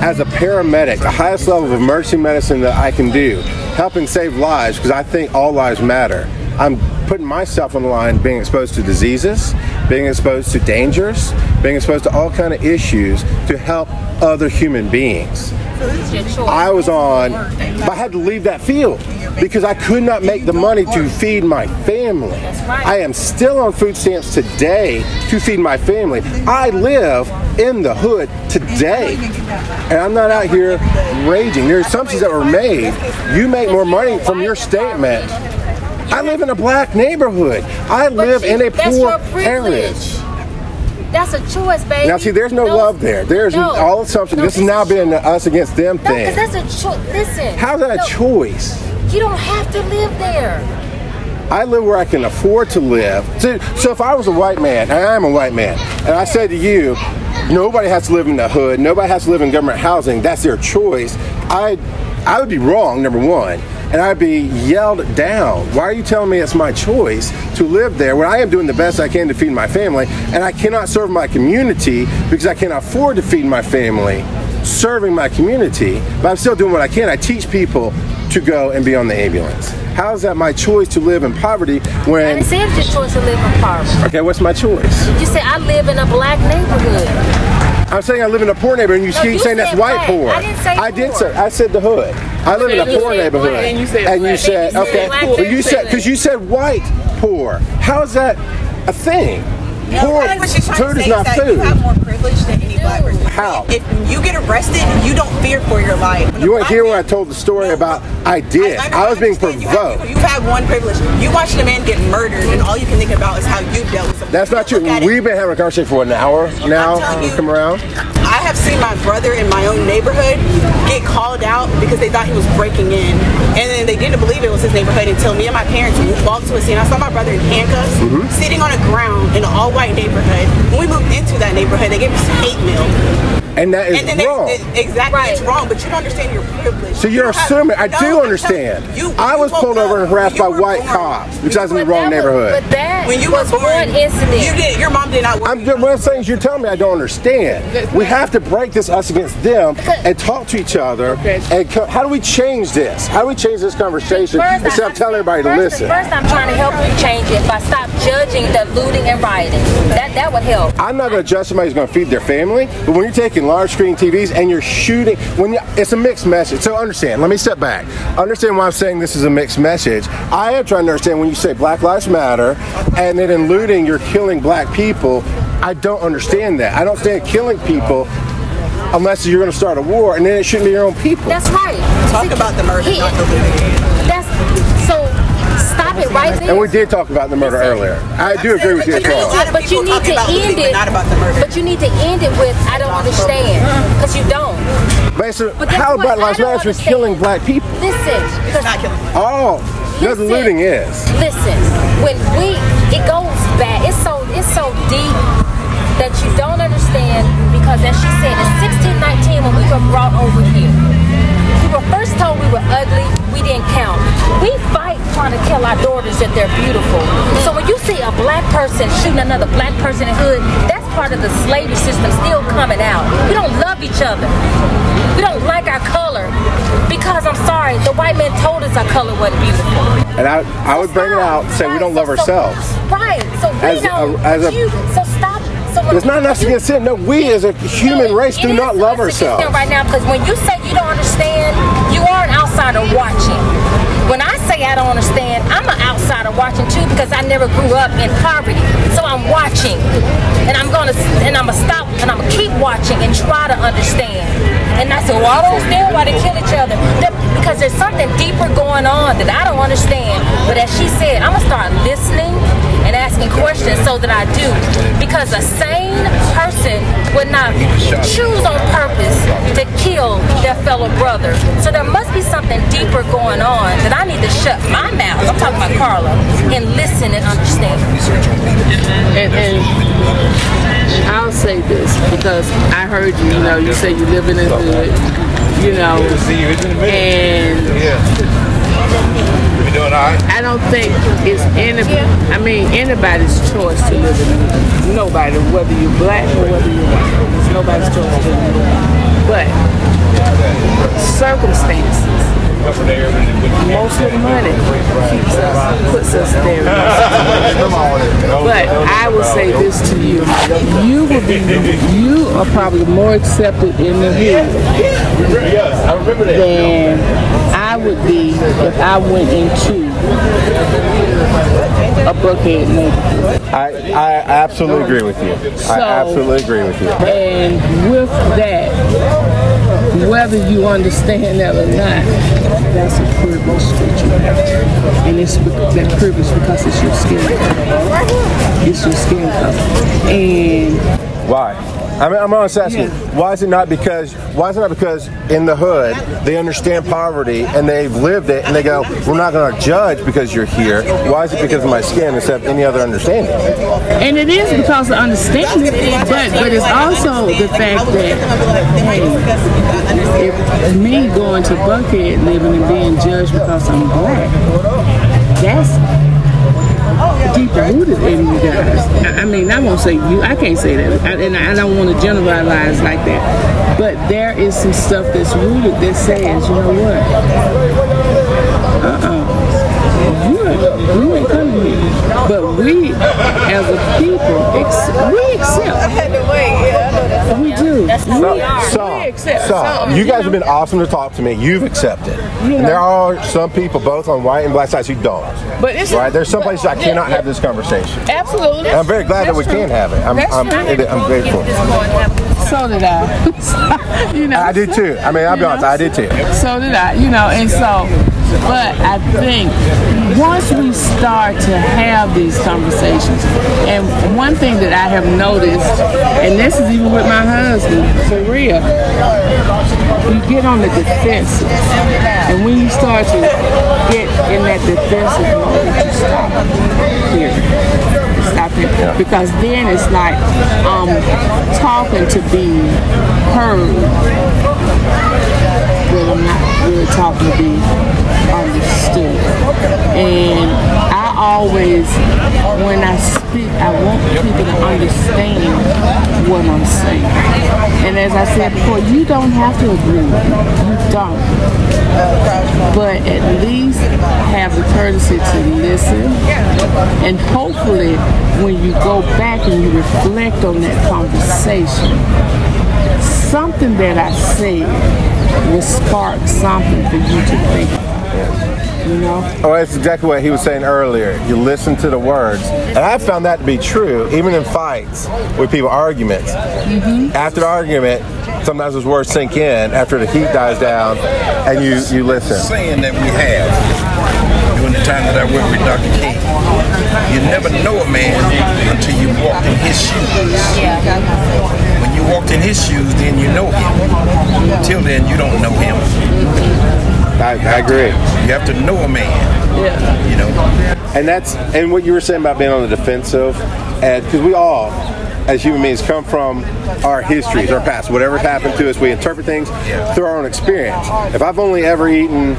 A: As a paramedic, the highest level of emergency medicine that I can do, helping save lives, because I think all lives matter. I'm putting myself on the line, being exposed to diseases, being exposed to dangers, being exposed to all kind of issues to help other human beings. I was on, but I had to leave that field because I could not make the money to feed my family. I am still on food stamps today to feed my family. I live in the hood today, and I'm not out here raging. There are assumptions that were made. You make more money from your statement. I live in a black neighborhood. I live
C: you-
A: in a
C: that's
A: poor area.
C: That's a choice, baby.
A: Now, see, there's no love there. There's
C: no.
A: all assumptions.
C: No,
A: this has now been us against them
C: No,
A: thing.
C: because that's a choice. Listen.
A: How's that a choice?
C: You don't have to live there.
A: I live where I can afford to live. So, so if I was a white man, and I am a white man, and I said to you, nobody has to live in the hood, nobody has to live in government housing, that's their choice. I I would be wrong, number one, and I'd be yelled down. Why are you telling me it's my choice to live there when I am doing the best I can to feed my family and I cannot serve my community because I cannot afford to feed my family serving my community, but I'm still doing what I can. I teach people to go and be on the ambulance. How is that my choice to live in poverty when,
C: didn't say it's your choice to live in poverty.
A: okay, what's my choice?
C: You say I live in a black neighborhood.
A: I'm saying I live in a poor neighborhood and you
C: No,
A: keep
C: you
A: saying that's white poor.
C: I didn't say
A: I did say, I said the hood. I live in a poor neighborhood.
F: And you said
A: And you said, okay, but you said, because you said white poor. How is that a thing?
H: No,
A: Poor
H: I think what she's trying
A: food is not food.
H: you have more privilege than any black person.
A: How?
H: If you get arrested, you don't fear for your life. When
A: You weren't
H: black
A: here when I told the story
H: No,
A: about I did.
H: I,
A: I was being
H: understand you
A: provoked.
H: Have, you have one privilege. You watched a man get murdered, and all you can think about is how you dealt with something.
A: That's not true.
H: It.
A: We've been having a conversation for an hour now.
H: You.
A: come around.
H: I have seen my brother in my own neighborhood get called out because they thought he was breaking in. And then they didn't believe it was his neighborhood until me and my parents walked to a scene. I saw my brother in handcuffs
A: Mm-hmm.
H: sitting on the ground in an all white neighborhood. When we moved into that neighborhood, they gave us hate mail.
A: And that is
H: and then they,
A: wrong.
H: exactly,
C: Right.
H: it's wrong, but you don't understand your privilege.
A: So you're
H: You have-
A: assuming I
H: No,
A: do
H: I'm
A: understand.
H: You,
A: I was
H: woke
A: pulled over and harassed by white
H: born.
A: cops because I was in the wrong
C: that was-
A: neighborhood.
C: But that
H: When you
C: was
H: were born,
C: one incident.
H: you did. Your mom did not. work.
A: I'm just, what I'm saying is you're telling me I don't understand. We have to break this us against them and talk to each other.
F: Okay.
A: And co- how do we change this? How do we change this conversation
C: First,
A: instead
C: I-
A: of telling everybody to listen?
C: First, I'm trying to help you change it by stop judging the looting and rioting. That that would help.
A: I'm not going to judge somebody who's going to feed their family, but when you're taking large screen TVs and you're shooting, when you, it's a mixed message. So understand. Let me step back. Understand why I'm saying this is a mixed message. I am trying to understand when you say Black Lives Matter, and then in looting you're killing black people. I don't understand that. I don't stand killing people unless you're going to start a war, and then it shouldn't be your own people.
C: That's right.
H: Talk about the murder,
C: He-
H: not the looting.
C: Right there.
A: And we did talk about the murder earlier. I do agree with you,
H: But you
A: Charles.
H: lot of
C: But you need to end
H: but
C: it.
H: not about the murder.
C: But you need to end it with I don't understand because you don't.
A: Basically,
C: But
A: how
C: about
A: Black Lives
C: I don't
A: Matter is
C: understand.
A: killing black people?
C: Listen,
H: It's not killing.
A: Oh, no, the looting is.
C: listen. When we, it goes back. It's so it's so deep that you don't understand because, as she said, in 1619 when we were brought over here, we were first told we were ugly. We didn't count. We fight trying to kill our daughters that they're beautiful. So when you see a black person shooting another black person in the hood, that's part of the slavery system still coming out. We don't love each other. We don't like our color because I'm sorry, the white man told us our color wasn't beautiful.
A: And I, I would bring it out, and say we don't love
C: So- so-
A: ourselves.
C: Right. So we
A: As
C: don't.
A: as a-
C: you, so stop. So
A: It's not enough to
C: you-
A: get sin. No, we as a human race do not love ourselves.
C: right now because when you say you don't understand, you are an outsider watching. When I say I don't understand, I'm an outsider watching too because I never grew up in poverty. So I'm watching, and I'm gonna and I'm gonna stop and I'm gonna keep watching and try to understand. And I said, well, don't understand why they kill each other. That- because there's something deeper going on that I don't understand. But as she said, I'm gonna start listening and asking questions so that I do. Because a sane person would not choose on purpose to kill their fellow brother. So there must be something deeper going on that I need to shut my mouth. I'm talking about Carla and listen and understand.
F: And, and I'll say this because I heard you, you know, you say you live in the hood, you know, and
D: doing all right?
F: I don't think it's any, I mean, anybody's choice to live in. Nobody, whether you're black or whether you're white. It's nobody's choice to live in most of the money keeps us, puts us there. But I will say this to you: you will be, you are probably more accepted in the hood than I would be if I went into a Buckhead neighborhood.
A: I, I absolutely agree with you. I absolutely agree with you.
F: And with that, whether you understand that or not, that's a privilege that you have. And it's that privilege because it's your skin color. It's your skin color. And
A: Why? I mean, I'm honest asking, why is it not because why is it not because in the hood they understand poverty and they've lived it and they go, we're not going to judge because you're here. Why is it because of my skin instead of any other understanding?
F: And it is because of understanding, but but it's also the fact that hey, me going to Buckhead living and being judged because I'm black, that's deep rooted in you guys. I, mean, I won't say you. I can't say that, I, and I, don't want to generalize like that. But there is some stuff that's rooted that says, you know what? Uh-uh. You ain't, you ain't coming here. But we, as a people, ex- we accept. We do.
C: That's who
A: So,
C: we are.
A: so,
F: We accept
A: so,
F: some,
A: you guys
F: you
A: have been awesome to talk to me. You've accepted.
F: You
A: And there are some people, both on white and black sides, who don't.
F: But it's
A: Right? There's some
F: but-
A: places I cannot
F: yeah.
A: have this conversation.
F: Absolutely.
A: And I'm very glad that we
F: That's
A: can
F: true.
A: have it. I'm,
F: That's
A: I'm,
F: true.
A: it- I'm grateful.
C: Get this going, have-
F: So did I. you know.
A: I did too. I mean, I'll be honest,
F: know?
A: I did too.
F: So did I, you know, and so, but I think once we start to have these conversations, and one thing that I have noticed, and this is even with my husband, for real, you get on the defensive, and when you start to get in that defensive mode, you stop here. Stop it. Because then it's like um, talking to be heard but I'm not really talking to be understood. And I always, when I speak, I want people to understand what I'm saying. And as I said before, you don't have to agree with me. You don't. But at least have the courtesy to listen. And hopefully, when you go back and you reflect on that conversation, something that I said will spark something for you to think about. You know?
A: Oh, that's exactly what he was saying earlier. You listen to the words. And I found that to be true, even in fights with people, arguments. Mm-hmm. After the argument, sometimes those words sink in after the heat dies down and you, you listen.
D: saying that we have during the time that I worked with Dr. King. You never know a man until you walk in his shoes. When you walked in his shoes, then you know him. Until then, you don't know him.
A: I, I agree.
D: You have to know a man.
F: Yeah.
D: You know.
A: And that's and what you were saying about being on the defensive, because we all, as human beings, come from our histories, our past, whatever's happened to us, we interpret things through our own experience. If I've only ever eaten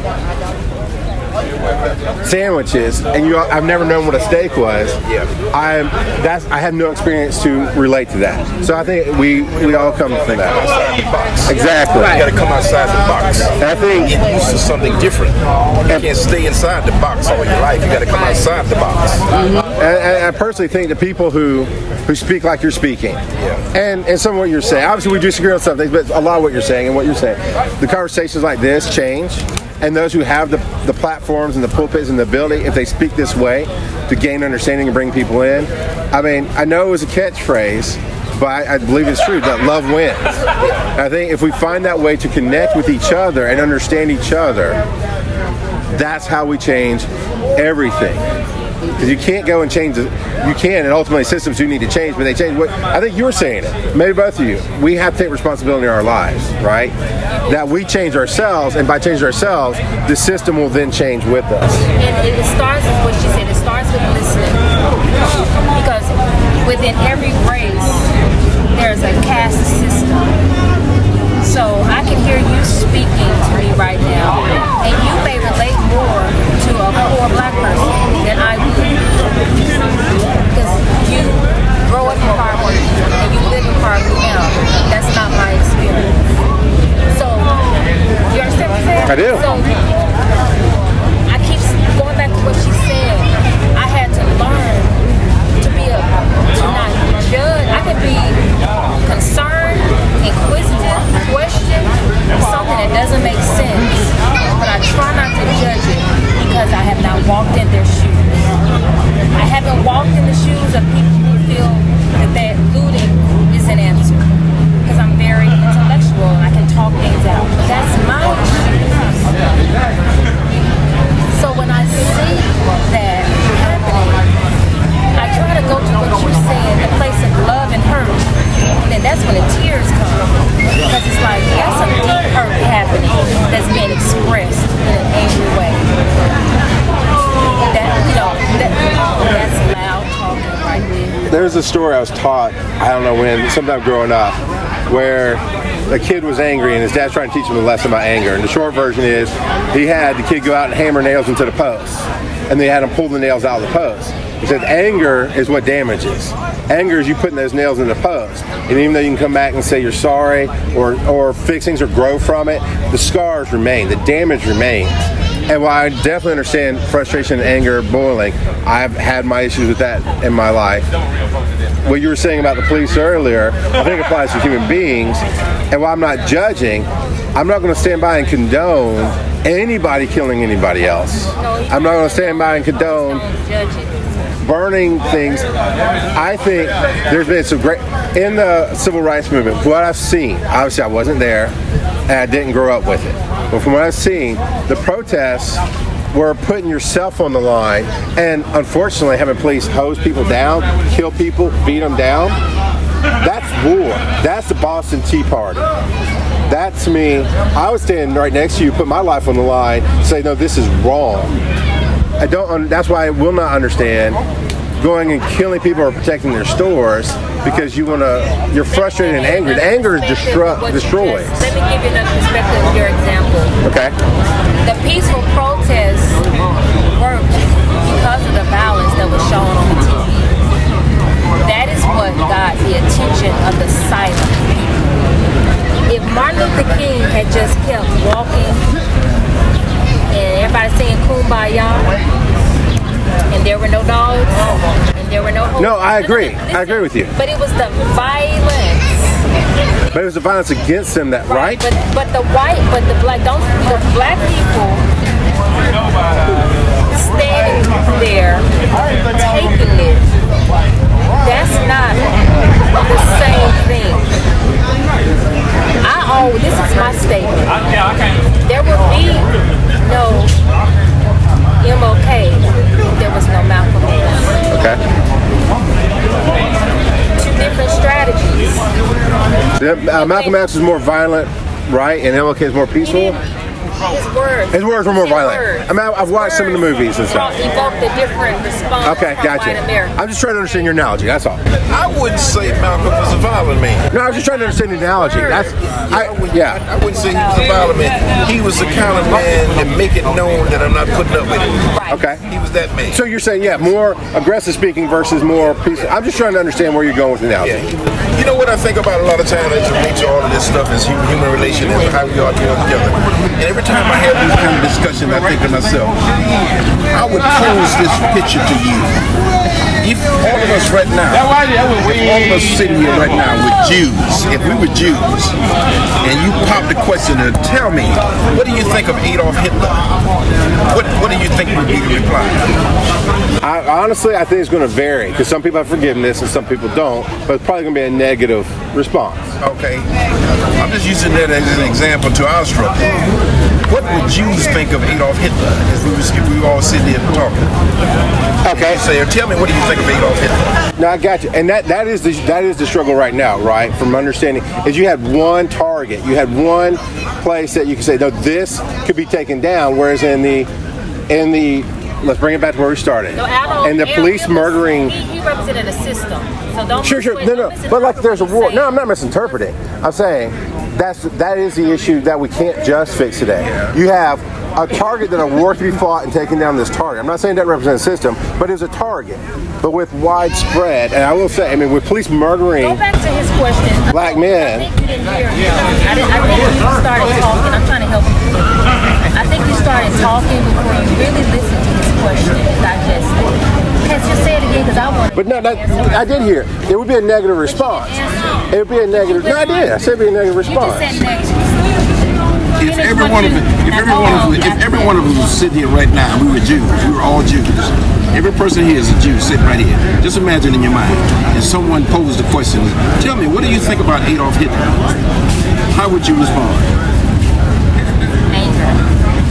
A: sandwiches and you, I've never known what a steak was.
D: Yeah.
A: I'm that's I have no experience to relate to that. So I think we we all come from that.
D: Outside the box.
A: Exactly.
D: You got to come outside the box.
A: And I think
D: Get used to something different. You can't stay inside the box all your life. You got to come outside the box. Mm-hmm.
A: And, and I personally think the people who who speak like you're speaking,
D: Yeah.
A: and and some of what you're saying. Obviously, we disagree on some things, but a lot of what you're saying and what you're saying, the conversations like this change. And those who have the, the platforms and the pulpits and the ability, if they speak this way, to gain understanding and bring people in. I mean, I know it was a catchphrase, but I, I believe it's true that love wins. I think if we find that way to connect with each other and understand each other, that's how we change everything. Because you can't go and change the, you can, and ultimately systems do need to change, but they change. What I think you're saying it, maybe both of you. We have to take responsibility in our lives, right? That we change ourselves, and by changing ourselves, the system will then change with us.
C: And it starts with what she said. It starts with listening, because within every race, there's a caste system. So I can hear you speaking to me right now, and you may relate more to a poor black person That's not my experience. So, you understand what I'm saying?
A: I do.
C: So, I keep going back to what she said. I had to learn to be a, to not judge. I could be concerned, inquisitive, question something that doesn't make sense, but I try
A: not to judge it because I
C: have not walked in their shoes. I haven't walked in the shoes of people who feel that that looting is an answer.
A: Was taught. I don't know when, sometime growing up, where a kid was angry and his dad's trying to teach him a lesson about anger. And the short version is he had the kid go out and hammer nails into the post, and they had him pull the nails out of the post. He said anger is what damages. Anger is you putting those nails in the post, and even though you can come back and say you're sorry or or fix things or grow from it, the scars remain, the damage remains. And while I definitely understand frustration and anger boiling, I've had my issues with that in my life. What you were saying about the police earlier, I think applies to human beings. And while I'm not judging, I'm not going to stand by and condone anybody killing anybody else. I'm not going to stand by and condone burning things. I think there's been some great in the civil rights movement. What I've seen, obviously I wasn't there, and I didn't grow up with it. But from what I've seen, the protests were putting yourself on the line, and unfortunately, having police hose people down, kill people, beat them down. That's war. That's the Boston Tea Party. That's me, I was standing right next to you, put my life on the line, say, no, this is wrong. I don't. That's why I will not understand going and killing people or protecting their stores because you want to. You're frustrated and angry. The anger is destru- destroys.
C: Let me give you another perspective of your example.
A: Okay.
C: The peaceful protests worked because of the violence that was shown on the TV. That is what got the attention of the silent. If Martin Luther King had just kept walking and everybody saying kumbaya and there were no dogs and there were no
A: No, I agree. I agree with you.
C: But it was the violence
A: But it was the violence against them that right.
C: but but the white, but the black, don't the black people standing there taking it. That's not the same thing. I oh, this is my statement. There will be no MLK. There was no Malcolm X.
A: Okay.
C: Two different strategies.
A: Yeah, Uh, Malcolm X is more violent, right, and MLK is more peaceful.
C: Didn't- His words.
A: His words were more
C: His
A: violent.
C: words.
A: I mean, I- I've
C: His
A: watched some of the movies and stuff.
C: Evoked a different response
A: Okay,
C: from
A: gotcha.
C: white America.
A: I'm just trying to understand your analogy. That's all.
D: I wouldn't say Malcolm was a violent man.
A: No, I was just trying to understand the analogy. That's, I, yeah.
D: I wouldn't say he was a violent man. He was the kind of man that make it known that I'm not putting up with it.
C: Right.
A: Okay.
D: He was that man.
A: So you're saying, yeah, more aggressive speaking versus more peaceful. I'm just trying to understand where you're going with the analogy.
D: Yeah, he, you know what I think about a lot of times as it relates to all of this stuff is human, relations and how we all deal together. And every time I have this kind of discussion, I think to myself, I would pose this picture to you. If all of us right now, if all of us sitting here right now were Jews, if we were Jews, and you pop the question and tell me, what do you think of Adolf Hitler? What What do you think would be the reply?
A: I, honestly, I think it's going to vary because some people have forgiveness and some people don't, but it's probably going to be a negative response.
D: Okay, I'm just using that as an example to our struggle. What would Jews think of Adolf Hitler if we, was, if we were all sitting here talking?
A: Okay.
D: Say, tell me what do you think of Adolf Hitler?
A: No, I got you, and that that is the that is the struggle right now, right? From understanding, is you had one target, you had one place that you can say, no, this could be taken down. Whereas in the in the let's bring it back to where we started,
C: No, Adolf-
A: and the police murdering.
C: He, he represented a system. So don't
A: Sure, sure. No, no. But like, there's a war. No, I'm not misinterpreting. I'm saying that's that is the issue that we can't just fix today. You have a target that a war to be fought and taking down this target. I'm not saying that represents a system, but it's a target. But with widespread, and I will say, I mean, with police murdering.
C: Go back to his question.
A: Black men.
C: I think you didn't hear. I, didn't, I think you started talking. I'm trying to help you. I think you started talking before you really listened to his question and digested it. Can just say it again because I want.
A: But no, that, I did hear. it. It would be a negative response. It would be a negative. No, I did. I said it'd be a negative
C: You just
A: response.
C: said negative.
D: If every one of
C: you-
D: us, if every one of
C: on,
D: us, if every one of us was sitting here right now, we were Jews. We were all Jews. Every person here is a Jew sitting right here. Just imagine in your mind, and someone posed the question, "Tell me, what do you think about Adolf Hitler?" How would you respond?
C: anger,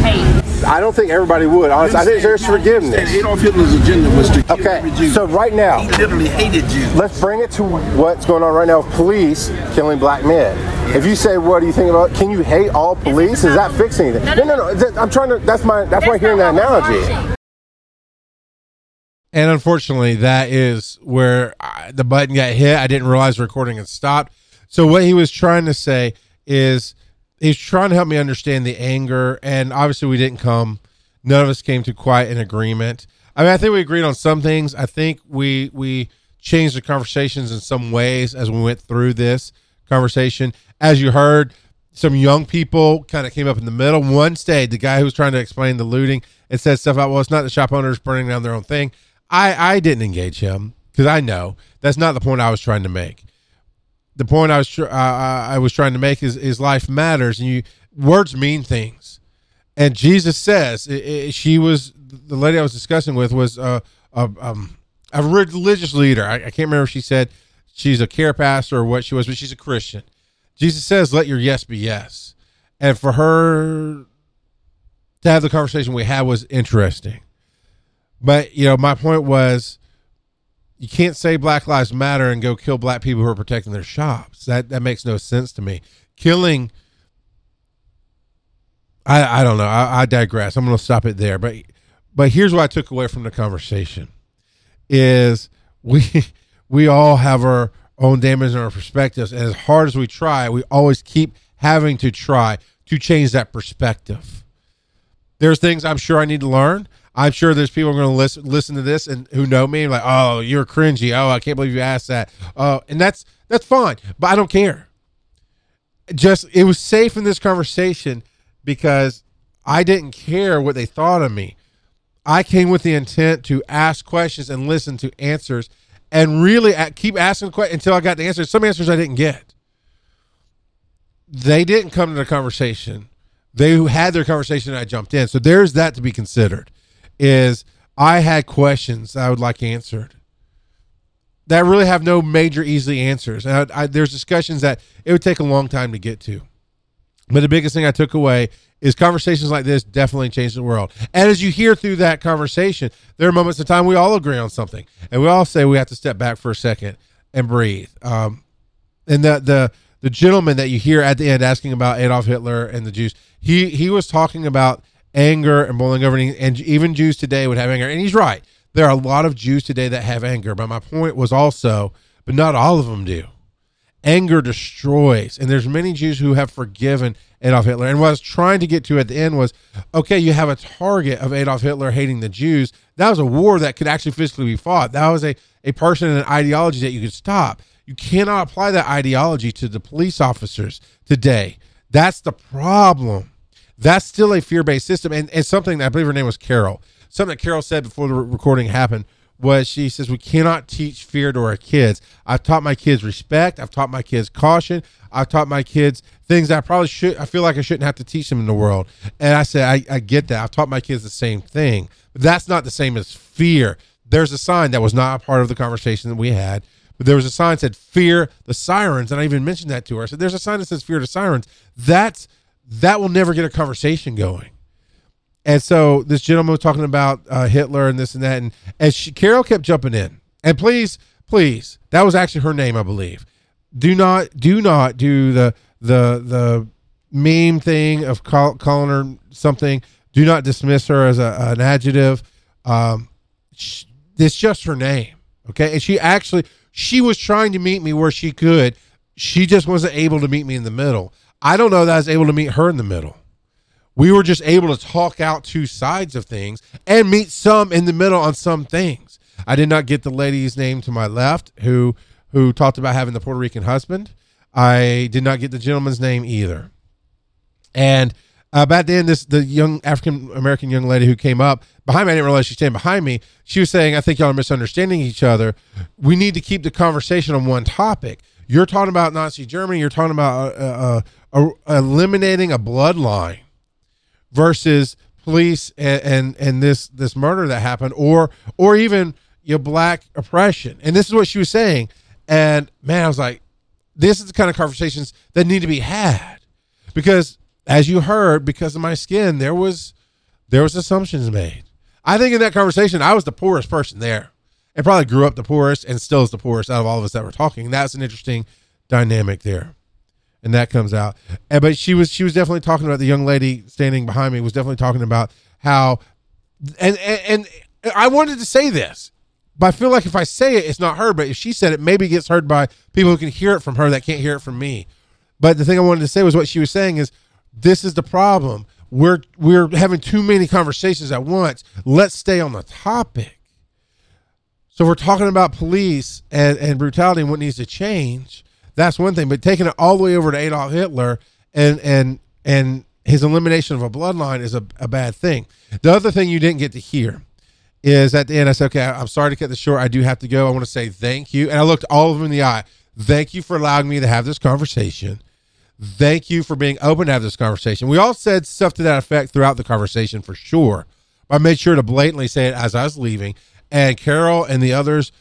C: hate.
A: I don't think everybody would. Honestly, I think there's forgiveness.
D: Adolf Hitler's agenda was to kill
A: Okay,
D: every Jew.
A: so right now,
D: he literally hated Jews.
A: let's bring it to what's going on right now with police killing black men. If you say, "What do you think about?" Can you hate all police? Is that fixing anything? No, no, no. th- I'm trying to. That's my. That's why I'm hearing that
C: not what we're
A: analogy. And unfortunately, that is where I, the button got hit. I didn't realize the recording had stopped. So what he was trying to say is he's trying to help me understand the anger. And obviously, we didn't come. None of us came to quite an agreement. I mean, I think we agreed on some things. I think we we changed the conversations in some ways as we went through this conversation. As you heard, some young people kind of came up in the middle. One stayed, the guy who was trying to explain the looting and said stuff about, well, it's not the shop owners burning down their own thing. I, I didn't engage him because I know that's not the point I was trying to make. The point I was tr- uh, I was trying to make is is life matters, and you words mean things. And Jesus says it, it, she was the lady I was discussing with was a a, um, a religious leader. I, I can't remember if she said she's a care pastor or what she was, but she's a Christian. Jesus says, "Let your yes be yes," and for her to have the conversation we had was interesting. But you know, my point was, you can't say Black Lives Matter and go kill black people who are protecting their shops. That that makes no sense to me. Killing. I, I don't know. I, I digress. I'm going to stop it there. But but here's what I took away from the conversation: is we we all have our own damage and our perspectives, and as hard as we try, we always keep having to try to change that perspective. There's things I'm sure I need to learn. I'm sure there's people going to listen listen to this and who know me like, oh, you're cringy. Oh, I can't believe you asked that. Oh, and that's that's fine, but I don't care. Just it was safe in this conversation because I didn't care what they thought of me. I came with the intent to ask questions and listen to answers, and really keep asking questions until I got the answers. Some answers I didn't get. They didn't come to the conversation. They had their conversation and I jumped in. So there's that to be considered is I had questions I would like answered that really have no major easy answers. And I, I, there's discussions that it would take a long time to get to. But the biggest thing I took away is conversations like this definitely change the world. And as you hear through that conversation, there are moments of time we all agree on something, and we all say we have to step back for a second and breathe. Um, and the the the gentleman that you hear at the end asking about Adolf Hitler and the Jews, he he was talking about anger and boiling over. And even Jews today would have anger. And he's right. There are a lot of Jews today that have anger. But my point was also, but not all of them do. Anger destroys. And there's many Jews who have forgiven Adolf Hitler. And what I was trying to get to at the end was okay, you have a target of Adolf Hitler hating the Jews. That was a war that could actually physically be fought. That was a, a person and an ideology that you could stop. You cannot apply that ideology to the police officers today. That's the problem. That's still a fear based system. And, and something I believe her name was Carol. Something that Carol said before the recording happened was she says we cannot teach fear to our kids. I've taught my kids respect. I've taught my kids caution. I've taught my kids things I probably should. I feel like I shouldn't have to teach them in the world. And I said I, I get that. I've taught my kids the same thing, but that's not the same as fear. There's a sign that was not a part of the conversation that we had, but there was a sign that said fear the sirens, and I even mentioned that to her. I said there's a sign that says fear the sirens. That's that will never get a conversation going. And so this gentleman was talking about uh, Hitler and this and that, and as she, Carol kept jumping in, and please, please, that was actually her name, I believe. Do not, do not do the the the meme thing of call, calling her something. Do not dismiss her as a, an adjective. Um, she, it's just her name, okay? And she actually she was trying to meet me where she could. She just wasn't able to meet me in the middle. I don't know that I was able to meet her in the middle. We were just able to talk out two sides of things and meet some in the middle on some things. I did not get the lady's name to my left who who talked about having the Puerto Rican husband. I did not get the gentleman's name either. And about back then, this the young African American young lady who came up behind me. I didn't realize she was standing behind me. She was saying, "I think y'all are misunderstanding each other. We need to keep the conversation on one topic. You're talking about Nazi Germany. You're talking about uh, uh, uh, eliminating a bloodline versus police and, and and this this murder that happened, or or even your black oppression. And this is what she was saying. And man, I was like, this is the kind of conversations that need to be had because, as you heard, because of my skin, there was there was assumptions made. I think in that conversation, I was the poorest person there and probably grew up the poorest and still is the poorest out of all of us that were talking. That's an interesting dynamic there. And that comes out. And, but she was she was definitely talking about the young lady standing behind me was definitely talking about how and and, and I wanted to say this. but I feel like if I say it, it's not heard. But if she said it, maybe it gets heard by people who can hear it from her that can't hear it from me. But the thing I wanted to say was what she was saying is this is the problem. We're we're having too many conversations at once. Let's stay on the topic. So we're talking about police and, and brutality and what needs to change. That's one thing. But taking it all the way over to Adolf Hitler and and and his elimination of a bloodline is a, a bad thing. The other thing you didn't get to hear is at the end, I said, okay, I'm sorry to cut this short. I do have to go. I want to say thank you. And I looked all of them in the eye. Thank you for allowing me to have this conversation. Thank you for being open to have this conversation. We all said stuff to that effect throughout the conversation for sure. I made sure to blatantly say it as I was leaving. And Carol and the others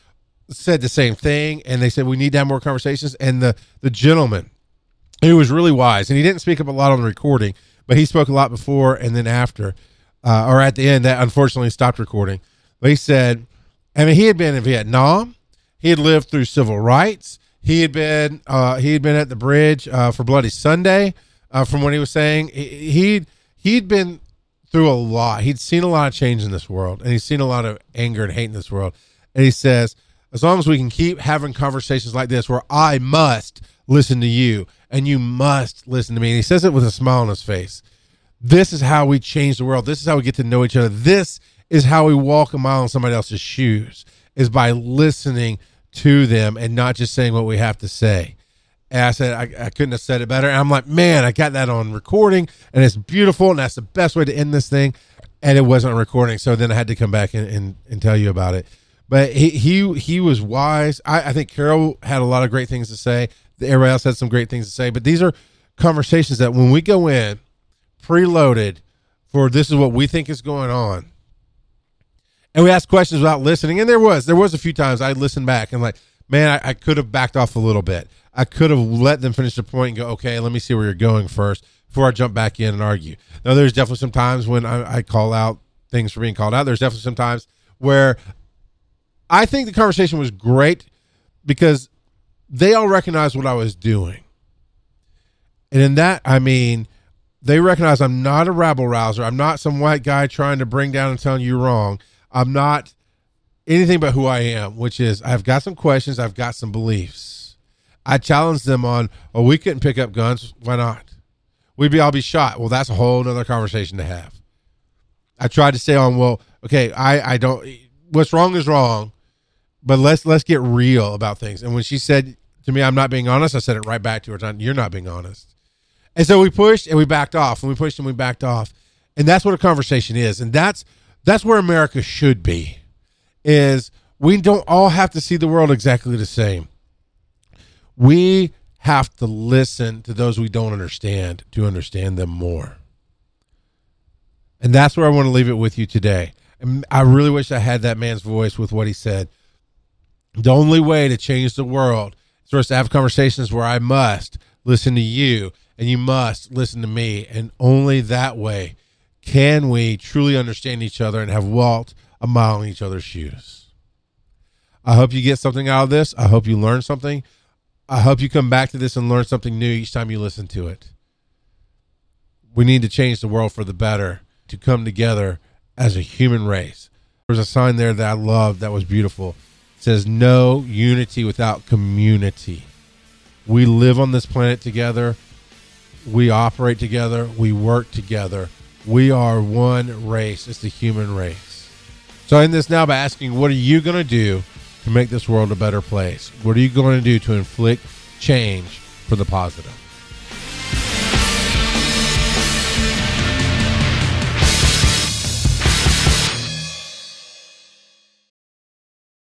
A: said the same thing. And they said, we need to have more conversations. And the, the gentleman, who was really wise. And he didn't speak up a lot on the recording, but he spoke a lot before and then after, uh, or at the end, that unfortunately stopped recording. But he said, I mean, he had been in Vietnam, he had lived through civil rights. He had been uh, he had been at the bridge uh, for Bloody Sunday. Uh, from what he was saying, he, he'd he'd been through a lot. He'd seen a lot of change in this world, and he's seen a lot of anger and hate in this world. And he says, as long as we can keep having conversations like this, where I must listen to you and you must listen to me, and he says it with a smile on his face. This is how we change the world. This is how we get to know each other. This is how we walk a mile in somebody else's shoes. Is by listening to them and not just saying what we have to say. And I said, I, I couldn't have said it better. And I'm like, man, I got that on recording and it's beautiful. And that's the best way to end this thing. And it wasn't recording. So then I had to come back and, and, and tell you about it. But he, he, he was wise. I, I think Carol had a lot of great things to say. Everybody else had some great things to say. But these are conversations that when we go in preloaded for this is what we think is going on, and we asked questions without listening. And there was there was a few times I listened back and like, man, I, I could have backed off a little bit. I could have let them finish the point and go, okay, let me see where you're going first before I jump back in and argue. Now, there's definitely some times when I, I call out things for being called out. There's definitely some times where I think the conversation was great because they all recognized what I was doing. And in that, I mean, they recognize I'm not a rabble rouser. I'm not some white guy trying to bring down and telling you wrong. I'm not anything but who I am, which is I've got some questions, I've got some beliefs. I challenged them on, oh, we couldn't pick up guns. Why not? We'd be all be shot. Well, that's a whole other conversation to have. I tried to stay on, well, okay, I, I don't what's wrong is wrong, but let's let's get real about things. And when she said to me, I'm not being honest, I said it right back to her, you're not being honest. And so we pushed and we backed off, and we pushed and we backed off. And that's what a conversation is. And that's that's where America should be. Is we don't all have to see the world exactly the same. We have to listen to those we don't understand to understand them more. And that's where I want to leave it with you today. And I really wish I had that man's voice with what he said. The only way to change the world is for us to have conversations where I must listen to you and you must listen to me. And only that way can we truly understand each other and have walked a mile in each other's shoes? I hope you get something out of this. I hope you learn something. I hope you come back to this and learn something new each time you listen to it. We need to change the world for the better, to come together as a human race. There's a sign there that I love that was beautiful. Says, No unity without community. We live on this planet together. We operate together. We work together. We are one race. It's the human race. So I end this now by asking, what are you going to do to make this world a better place? What are you going to do to inflict change for the positive?